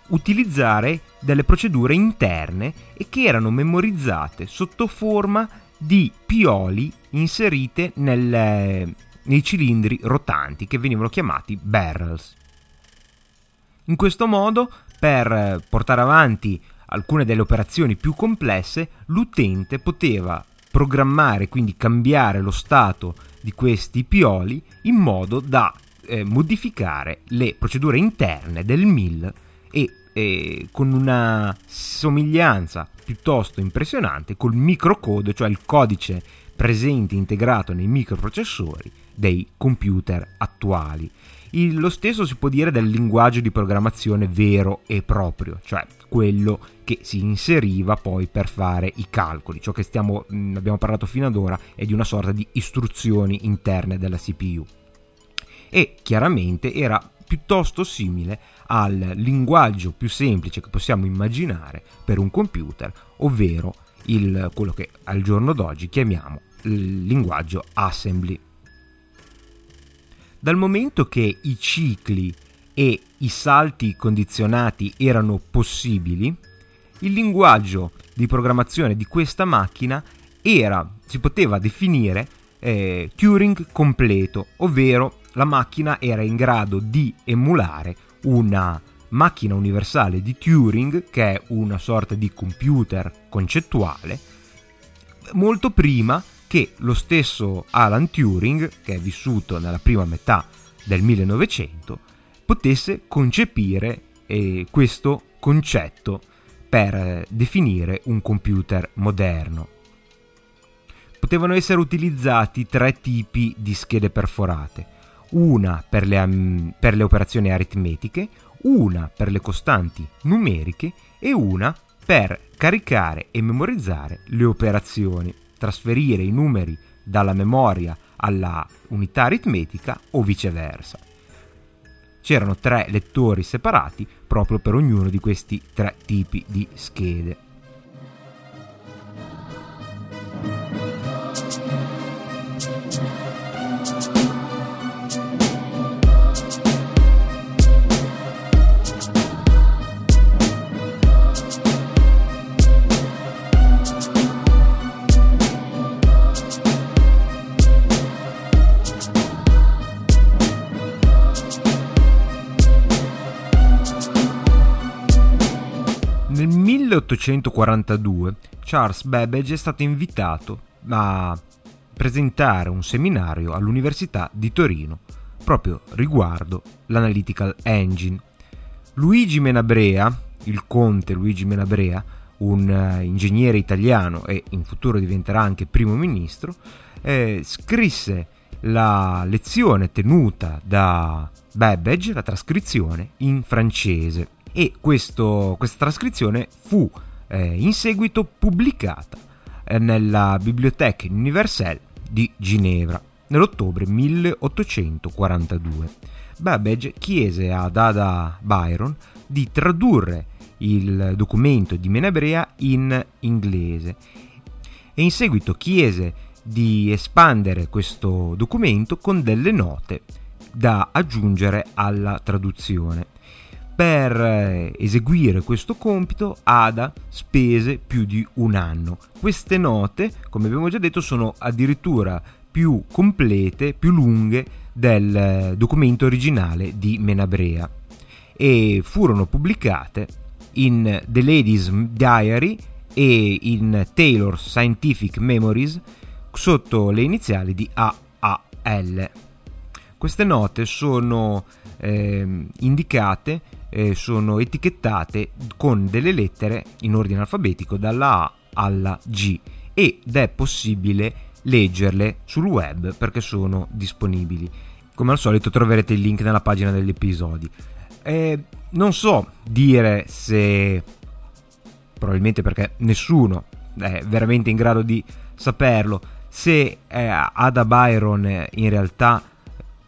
utilizzare delle procedure interne e che erano memorizzate sotto forma di pioli inserite nel, nei cilindri rotanti che venivano chiamati barrels. In questo modo, per portare avanti alcune delle operazioni più complesse, l'utente poteva programmare, quindi cambiare lo stato di questi pioli in modo da eh, modificare le procedure interne del MIL e eh, con una somiglianza piuttosto impressionante col microcode, cioè il codice presente integrato nei microprocessori dei computer attuali. Il, lo stesso si può dire del linguaggio di programmazione vero e proprio, cioè quello che si inseriva poi per fare i calcoli. Ciò che stiamo, mm, abbiamo parlato fino ad ora è di una sorta di istruzioni interne della CPU. E chiaramente era piuttosto simile al linguaggio più semplice che possiamo immaginare per un computer, ovvero il, quello che al giorno d'oggi chiamiamo il linguaggio assembly. Dal momento che i cicli e i salti condizionati erano possibili, il linguaggio di programmazione di questa macchina era, si poteva definire eh, Turing completo, ovvero la macchina era in grado di emulare una macchina universale di Turing, che è una sorta di computer concettuale, molto prima che lo stesso Alan Turing, che è vissuto nella prima metà del 1900, potesse concepire eh, questo concetto per eh, definire un computer moderno. Potevano essere utilizzati tre tipi di schede perforate, una per le, um, per le operazioni aritmetiche, una per le costanti numeriche e una per caricare e memorizzare le operazioni trasferire i numeri dalla memoria alla unità aritmetica o viceversa. C'erano tre lettori separati proprio per ognuno di questi tre tipi di schede. 1842 Charles Babbage è stato invitato a presentare un seminario all'Università di Torino proprio riguardo l'Analytical Engine. Luigi Menabrea, il conte Luigi Menabrea, un uh, ingegnere italiano e in futuro diventerà anche primo ministro, eh, scrisse la lezione tenuta da Babbage, la trascrizione, in francese e questo, questa trascrizione fu eh, in seguito pubblicata eh, nella Bibliothèque Universelle di Ginevra nell'ottobre 1842. Babbage chiese ad Ada Byron di tradurre il documento di Menabrea in inglese e in seguito chiese di espandere questo documento con delle note da aggiungere alla traduzione. Per eh, eseguire questo compito Ada spese più di un anno. Queste note, come abbiamo già detto, sono addirittura più complete, più lunghe del eh, documento originale di Menabrea e furono pubblicate in The Lady's Diary e in Taylor's Scientific Memories sotto le iniziali di AAL. Queste note sono eh, indicate, eh, sono etichettate con delle lettere in ordine alfabetico dalla A alla G ed è possibile leggerle sul web perché sono disponibili. Come al solito troverete il link nella pagina degli episodi. Eh, non so dire se probabilmente perché nessuno è veramente in grado di saperlo se eh, Ada Byron in realtà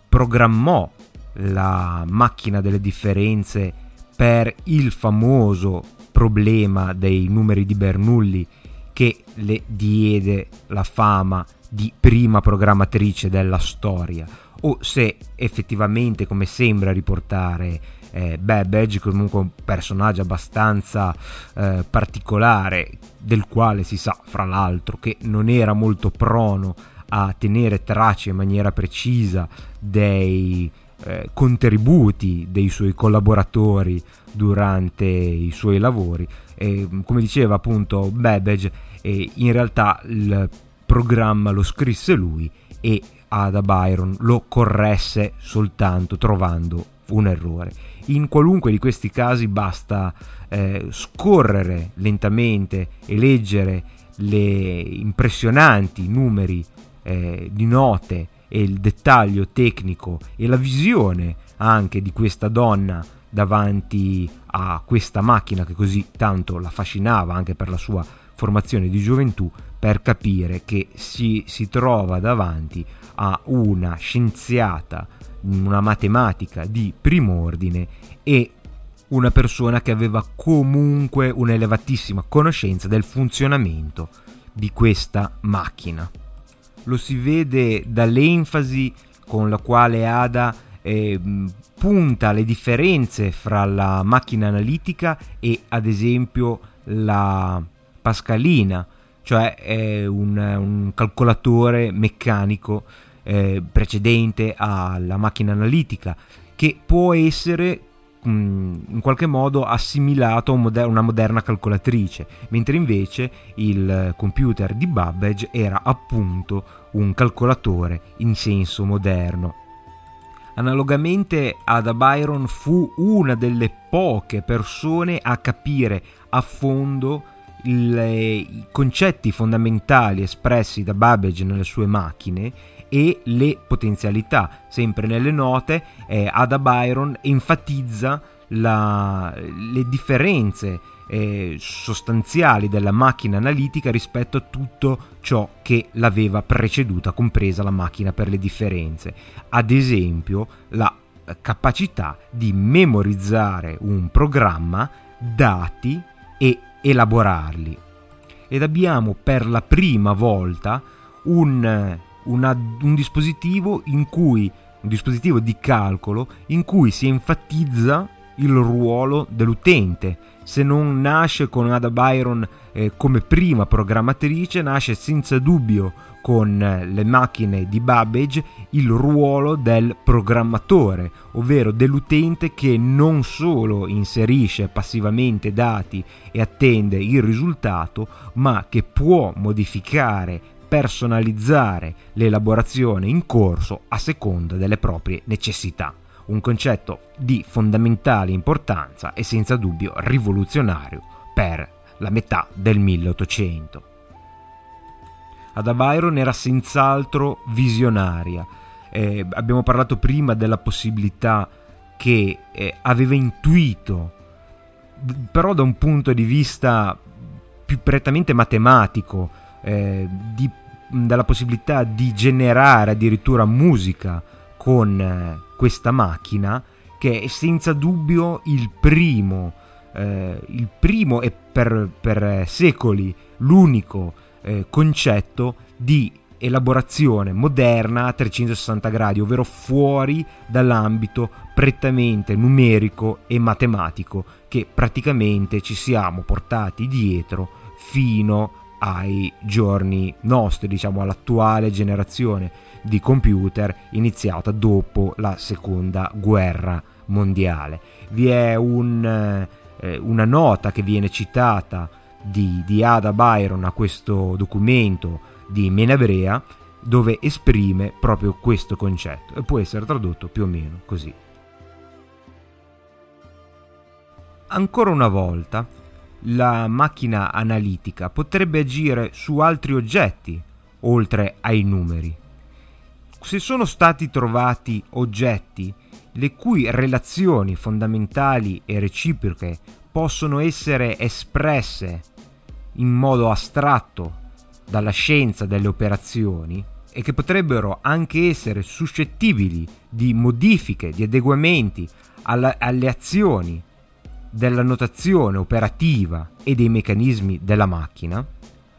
programmò la macchina delle differenze per il famoso problema dei numeri di Bernoulli che le diede la fama di prima programmatrice della storia. O se effettivamente come sembra riportare eh, Babbage comunque un personaggio abbastanza eh, particolare del quale si sa fra l'altro che non era molto prono a tenere tracce in maniera precisa dei eh, contributi dei suoi collaboratori durante i suoi lavori. E, come diceva appunto Babbage in realtà il programma lo scrisse lui e Ada Byron lo corresse soltanto trovando un errore. In qualunque di questi casi basta eh, scorrere lentamente e leggere le impressionanti numeri eh, di note e il dettaglio tecnico e la visione anche di questa donna davanti a questa macchina che così tanto la affascinava anche per la sua formazione di gioventù per capire che si, si trova davanti a una scienziata una matematica di primo ordine e una persona che aveva comunque un'elevatissima conoscenza del funzionamento di questa macchina. Lo si vede dall'enfasi con la quale Ada eh, punta le differenze fra la macchina analitica e ad esempio la pascalina, cioè un, un calcolatore meccanico eh, precedente alla macchina analitica, che può essere in qualche modo assimilato a una moderna calcolatrice, mentre invece il computer di Babbage era appunto un calcolatore in senso moderno. Analogamente Ada Byron fu una delle poche persone a capire a fondo i concetti fondamentali espressi da Babbage nelle sue macchine e le potenzialità. Sempre nelle note eh, Ada Byron enfatizza la, le differenze eh, sostanziali della macchina analitica rispetto a tutto ciò che l'aveva preceduta, compresa la macchina per le differenze. Ad esempio, la capacità di memorizzare un programma, dati e elaborarli. Ed abbiamo per la prima volta un una, un dispositivo in cui un dispositivo di calcolo in cui si enfatizza il ruolo dell'utente. Se non nasce con Ada Byron eh, come prima programmatrice nasce senza dubbio con le macchine di Babbage il ruolo del programmatore, ovvero dell'utente che non solo inserisce passivamente dati e attende il risultato, ma che può modificare, personalizzare l'elaborazione in corso a seconda delle proprie necessità. Un concetto di fondamentale importanza e senza dubbio rivoluzionario per la metà del 1800. Ada Byron era senz'altro visionaria. Eh, abbiamo parlato prima della possibilità che eh, aveva intuito, però da un punto di vista più prettamente matematico, eh, di, della possibilità di generare addirittura musica con eh, questa macchina, che è senza dubbio il primo, eh, il primo e per, per secoli l'unico eh, concetto di elaborazione moderna a 360 gradi, ovvero fuori dall'ambito prettamente numerico e matematico che praticamente ci siamo portati dietro fino ai giorni nostri, diciamo all'attuale generazione di computer iniziata dopo la seconda guerra mondiale. Vi è un, eh, una nota che viene citata di, di Ada Byron a questo documento di Menabrea dove esprime proprio questo concetto e può essere tradotto più o meno così. Ancora una volta, la macchina analitica potrebbe agire su altri oggetti, oltre ai numeri. Se sono stati trovati oggetti le cui relazioni fondamentali e reciproche possono essere espresse in modo astratto dalla scienza delle operazioni e che potrebbero anche essere suscettibili di modifiche, di adeguamenti alla, alle azioni della notazione operativa e dei meccanismi della macchina,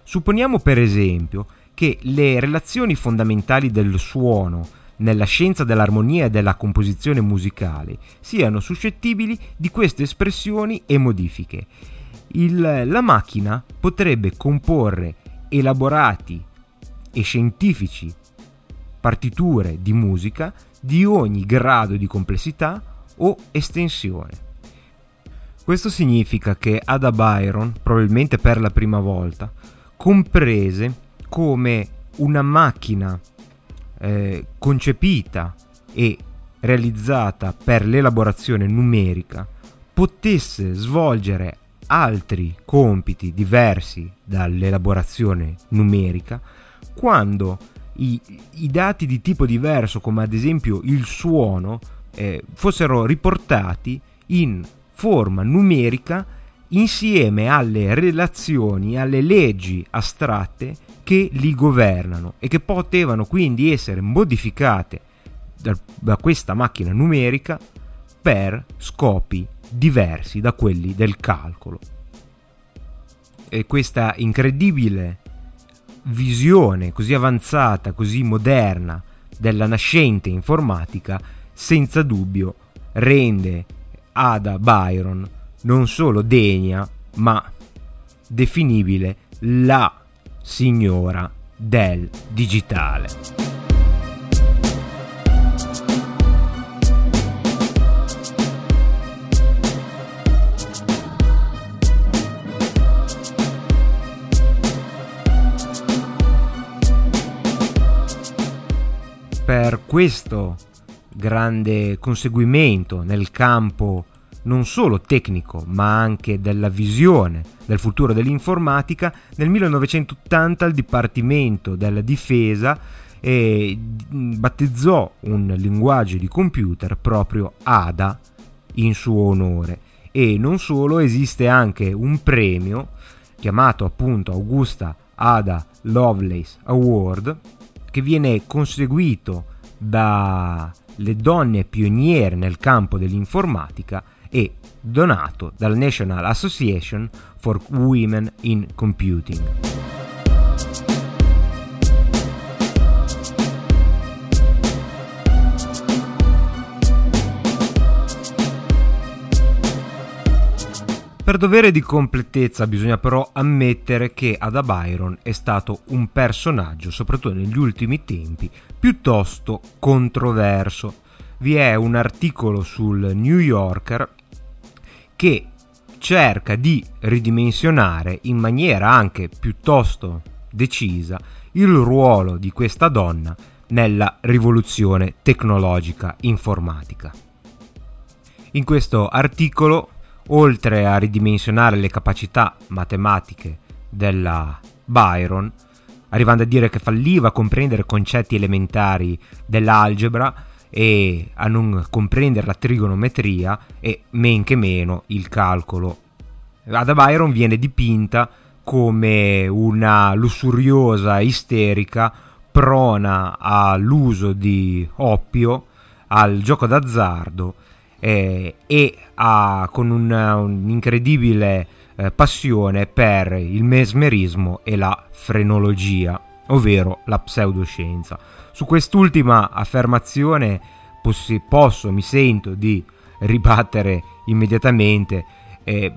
supponiamo per esempio che le relazioni fondamentali del suono nella scienza dell'armonia e della composizione musicale siano suscettibili di queste espressioni e modifiche il, la macchina potrebbe comporre elaborati e scientifici partiture di musica di ogni grado di complessità o estensione. Questo significa che Ada Byron, probabilmente per la prima volta, comprese come una macchina eh, concepita e realizzata per l'elaborazione numerica potesse svolgere altri compiti diversi dall'elaborazione numerica quando i, i, dati di tipo diverso, come ad esempio il suono, eh, fossero riportati in forma numerica insieme alle relazioni, alle leggi astratte che li governano e che potevano quindi essere modificate da, da questa macchina numerica per scopi diversi da quelli del calcolo. E questa incredibile visione così avanzata, così moderna della nascente informatica, senza dubbio rende Ada Byron non solo degna, ma definibile la signora del digitale. per questo grande conseguimento nel campo non solo tecnico ma anche della visione del futuro dell'informatica, nel 1980 il Dipartimento della Difesa eh, battezzò un linguaggio di computer proprio ADA in suo onore. E non solo esiste anche un premio chiamato appunto Augusta Ada Lovelace Award che viene conseguito dalle donne pioniere nel campo dell'informatica e donato dalla National Association for Women in Computing. Per dovere di completezza bisogna però ammettere che Ada Byron è stato un personaggio, soprattutto negli ultimi tempi, piuttosto controverso. Vi è un articolo sul New Yorker che cerca di ridimensionare in maniera anche piuttosto decisa il ruolo di questa donna nella rivoluzione tecnologica informatica. In questo articolo, oltre a ridimensionare le capacità matematiche della Byron, arrivando a dire che falliva a comprendere concetti elementari dell'algebra e a non comprendere la trigonometria e men che meno il calcolo. Ada Byron viene dipinta come una lussuriosa isterica prona all'uso di oppio, al gioco d'azzardo eh, e a, con una, un'incredibile eh, passione per il mesmerismo e la frenologia, ovvero la pseudoscienza. Su quest'ultima affermazione possi, posso, mi sento di ribattere immediatamente. Eh,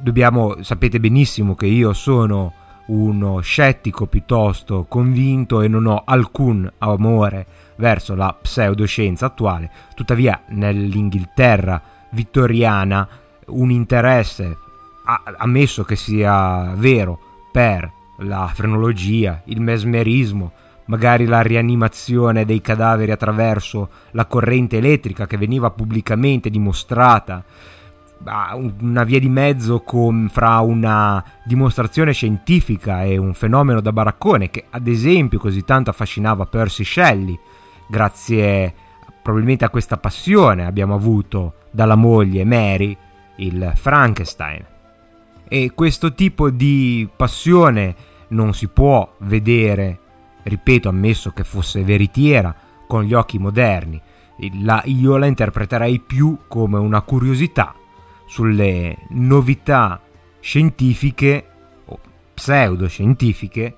dobbiamo, sapete benissimo che io sono uno scettico piuttosto convinto e non ho alcun amore verso la pseudoscienza attuale, tuttavia nell'Inghilterra vittoriana un interesse, ammesso che sia vero, per la frenologia, il mesmerismo, magari la rianimazione dei cadaveri attraverso la corrente elettrica che veniva pubblicamente dimostrata, una via di mezzo con, fra una dimostrazione scientifica e un fenomeno da baraccone che ad esempio così tanto affascinava Percy Shelley, grazie probabilmente a questa passione abbiamo avuto dalla moglie Mary il Frankenstein. E questo tipo di passione non si può vedere, ripeto, ammesso che fosse veritiera, con gli occhi moderni. La, io la interpreterei più come una curiosità sulle novità scientifiche o pseudoscientifiche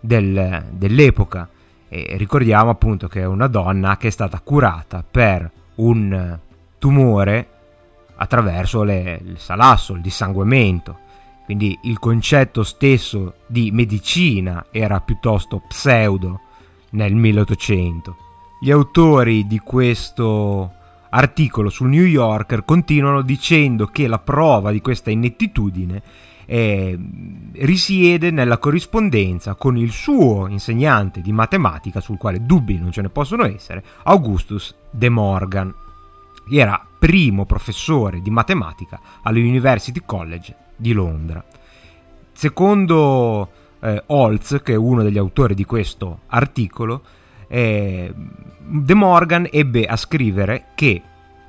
del, dell'epoca. E ricordiamo appunto che è una donna che è stata curata per un tumore attraverso le, il salasso, il dissanguamento. Quindi il concetto stesso di medicina era piuttosto pseudo nel 1800. Gli autori di questo articolo sul New Yorker continuano dicendo che la prova di questa inettitudine eh, risiede nella corrispondenza con il suo insegnante di matematica, sul quale dubbi non ce ne possono essere, Augustus De Morgan, che era primo professore di matematica all'University College di Londra. Secondo eh, Holtz, che è uno degli autori di questo articolo, eh, De Morgan ebbe a scrivere che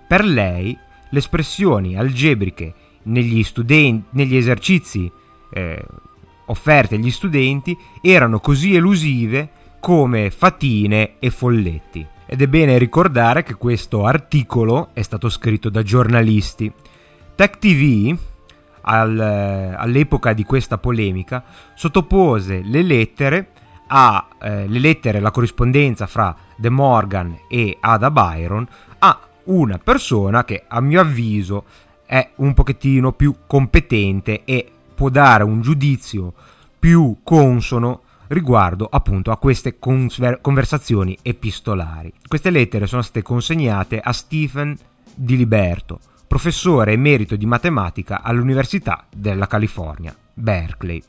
per lei le espressioni algebriche negli, studenti, negli esercizi eh, offerti agli studenti erano così elusive come fatine e folletti. Ed è bene ricordare che questo articolo è stato scritto da giornalisti. Tech TV, al, all'epoca di questa polemica, sottopose le lettere a eh, le lettere, la corrispondenza fra De Morgan e Ada Byron a una persona che a mio avviso è un pochettino più competente e può dare un giudizio più consono riguardo appunto a queste conver- conversazioni epistolari. Queste lettere sono state consegnate a Stephen Di Liberto, professore emerito di matematica all'Università della California, Berkeley.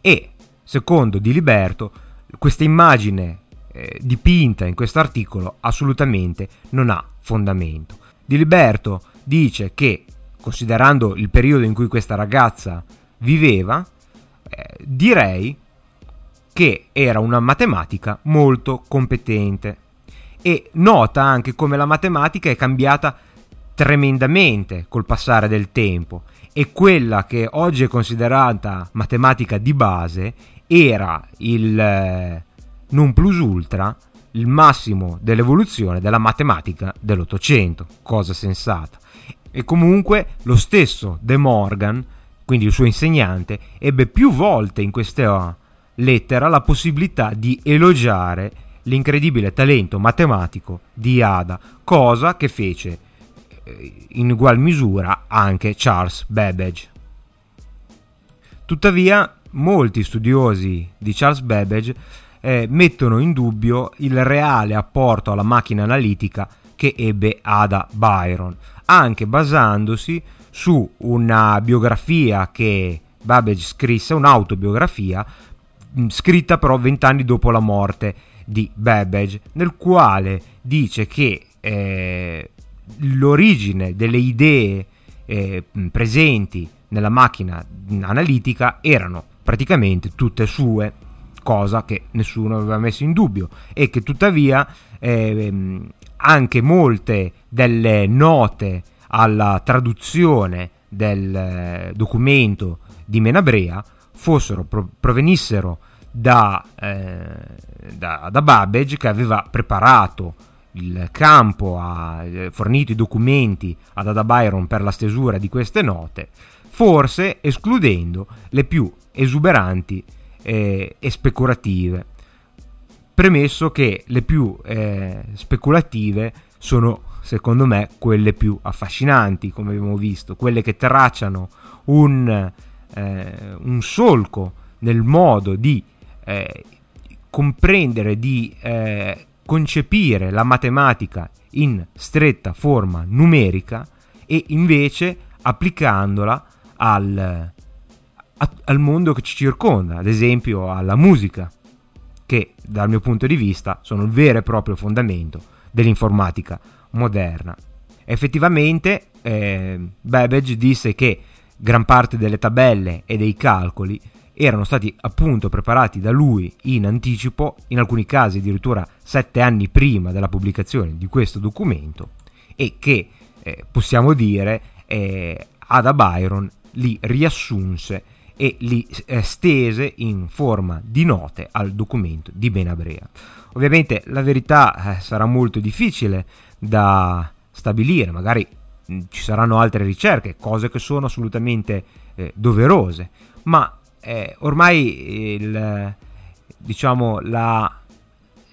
E, secondo Di Liberto, questa immagine eh, dipinta in questo articolo assolutamente non ha fondamento. Di Liberto dice che, considerando il periodo in cui questa ragazza viveva, eh, direi che era una matematica molto competente e nota anche come la matematica è cambiata tremendamente col passare del tempo e quella che oggi è considerata matematica di base era il eh, non plus ultra il massimo dell'evoluzione della matematica dell'Ottocento, cosa sensata. E comunque lo stesso De Morgan, quindi il suo insegnante, ebbe più volte in questa lettera la possibilità di elogiare l'incredibile talento matematico di Ada, cosa che fece eh, in ugual misura anche Charles Babbage. Tuttavia, molti studiosi di Charles Babbage eh, mettono in dubbio il reale apporto alla macchina analitica che ebbe Ada Byron, anche basandosi su una biografia che Babbage scrisse, un'autobiografia scritta però vent'anni dopo la morte di Babbage, nel quale dice che eh, l'origine delle idee eh, presenti nella macchina analitica erano praticamente tutte sue, cosa che nessuno aveva messo in dubbio e che tuttavia eh, anche molte delle note alla traduzione del eh, documento di Menabrea fossero, provenissero da, eh, da, da Babbage che aveva preparato il campo, ha eh, fornito i documenti ad Ada Byron per la stesura di queste note, forse escludendo le più esuberanti eh, e speculative. Premesso che le più eh, speculative sono, secondo me, quelle più affascinanti, come abbiamo visto, quelle che tracciano un, eh, un solco nel modo di eh, comprendere, di eh, concepire la matematica in stretta forma numerica e invece applicandola al, a, al mondo che ci circonda, ad esempio alla musica, che dal mio punto di vista sono il vero e proprio fondamento dell'informatica moderna. Effettivamente eh, Babbage disse che gran parte delle tabelle e dei calcoli erano stati appunto preparati da lui in anticipo, in alcuni casi addirittura sette anni prima della pubblicazione di questo documento e che eh, possiamo dire eh, Ada Byron li riassunse e li eh, stese in forma di note al documento di Benabrea. Ovviamente la verità eh, sarà molto difficile da stabilire, magari mm, ci saranno altre ricerche, cose che sono assolutamente eh, doverose, ma eh, ormai il, diciamo, la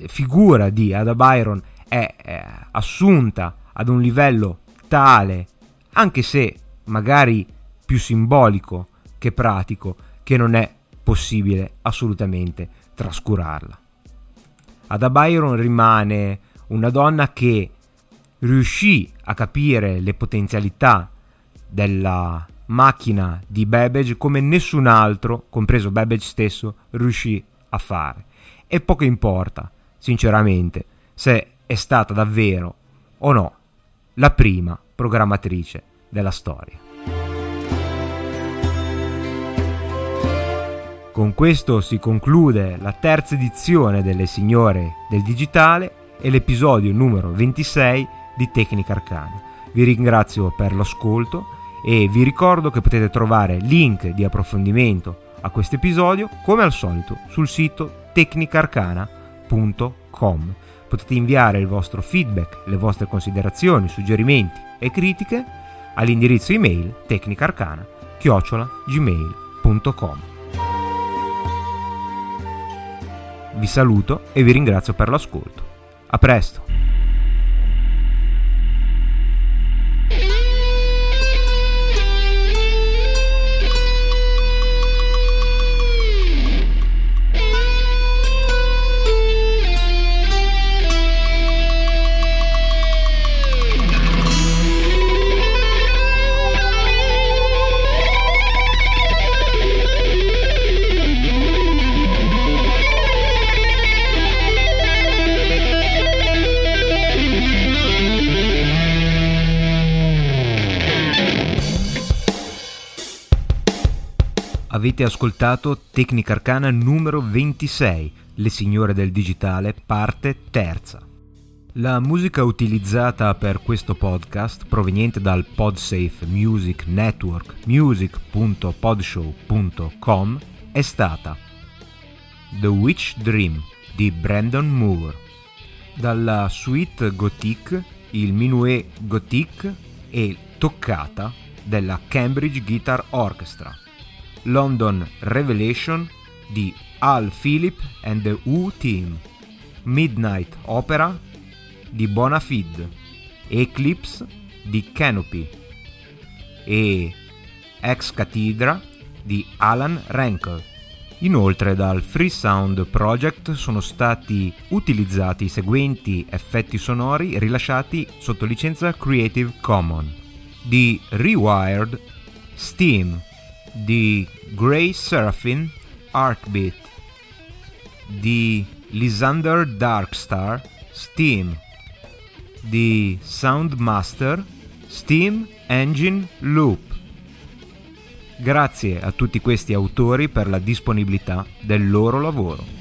figura di Ada Byron è, è assunta ad un livello tale, anche se magari più simbolico che pratico, che non è possibile assolutamente trascurarla. Ada Byron rimane una donna che riuscì a capire le potenzialità della macchina di Babbage come nessun altro, compreso Babbage stesso, riuscì a fare. E poco importa, sinceramente, se è stata davvero o no la prima programmatrice della storia. Con questo si conclude la terza edizione delle Signore del Digitale e l'episodio numero 26 di Tecnica Arcana. Vi ringrazio per l'ascolto e vi ricordo che potete trovare link di approfondimento a questo episodio come al solito sul sito tecnicarcana.com. Potete inviare il vostro feedback, le vostre considerazioni, suggerimenti e critiche all'indirizzo email tecnicarcana-gmail.com. Vi saluto e vi ringrazio per l'ascolto. A presto! Avete ascoltato Tecnica Arcana numero 26, Le Signore del Digitale, parte terza. La musica utilizzata per questo podcast, proveniente dal PodSafe Music Network music.podshow.com, è stata The Witch Dream di Brandon Moore, dalla suite Gothic, il Minuet Gothic e Toccata della Cambridge Guitar Orchestra London Revelation di Al Philip and the Who Team, Midnight Opera di Bonafide, Eclipse di Canopy e Ex Cathedra di Alan Rankel. Inoltre dal Free Sound Project sono stati utilizzati i seguenti effetti sonori rilasciati sotto licenza Creative Commons di Rewired, Steam, di Grey Seraphim, Arcbeat, di Lysander Darkstar, Steam, di Soundmaster, Steam Engine Loop. Grazie a tutti questi autori per la disponibilità del loro lavoro.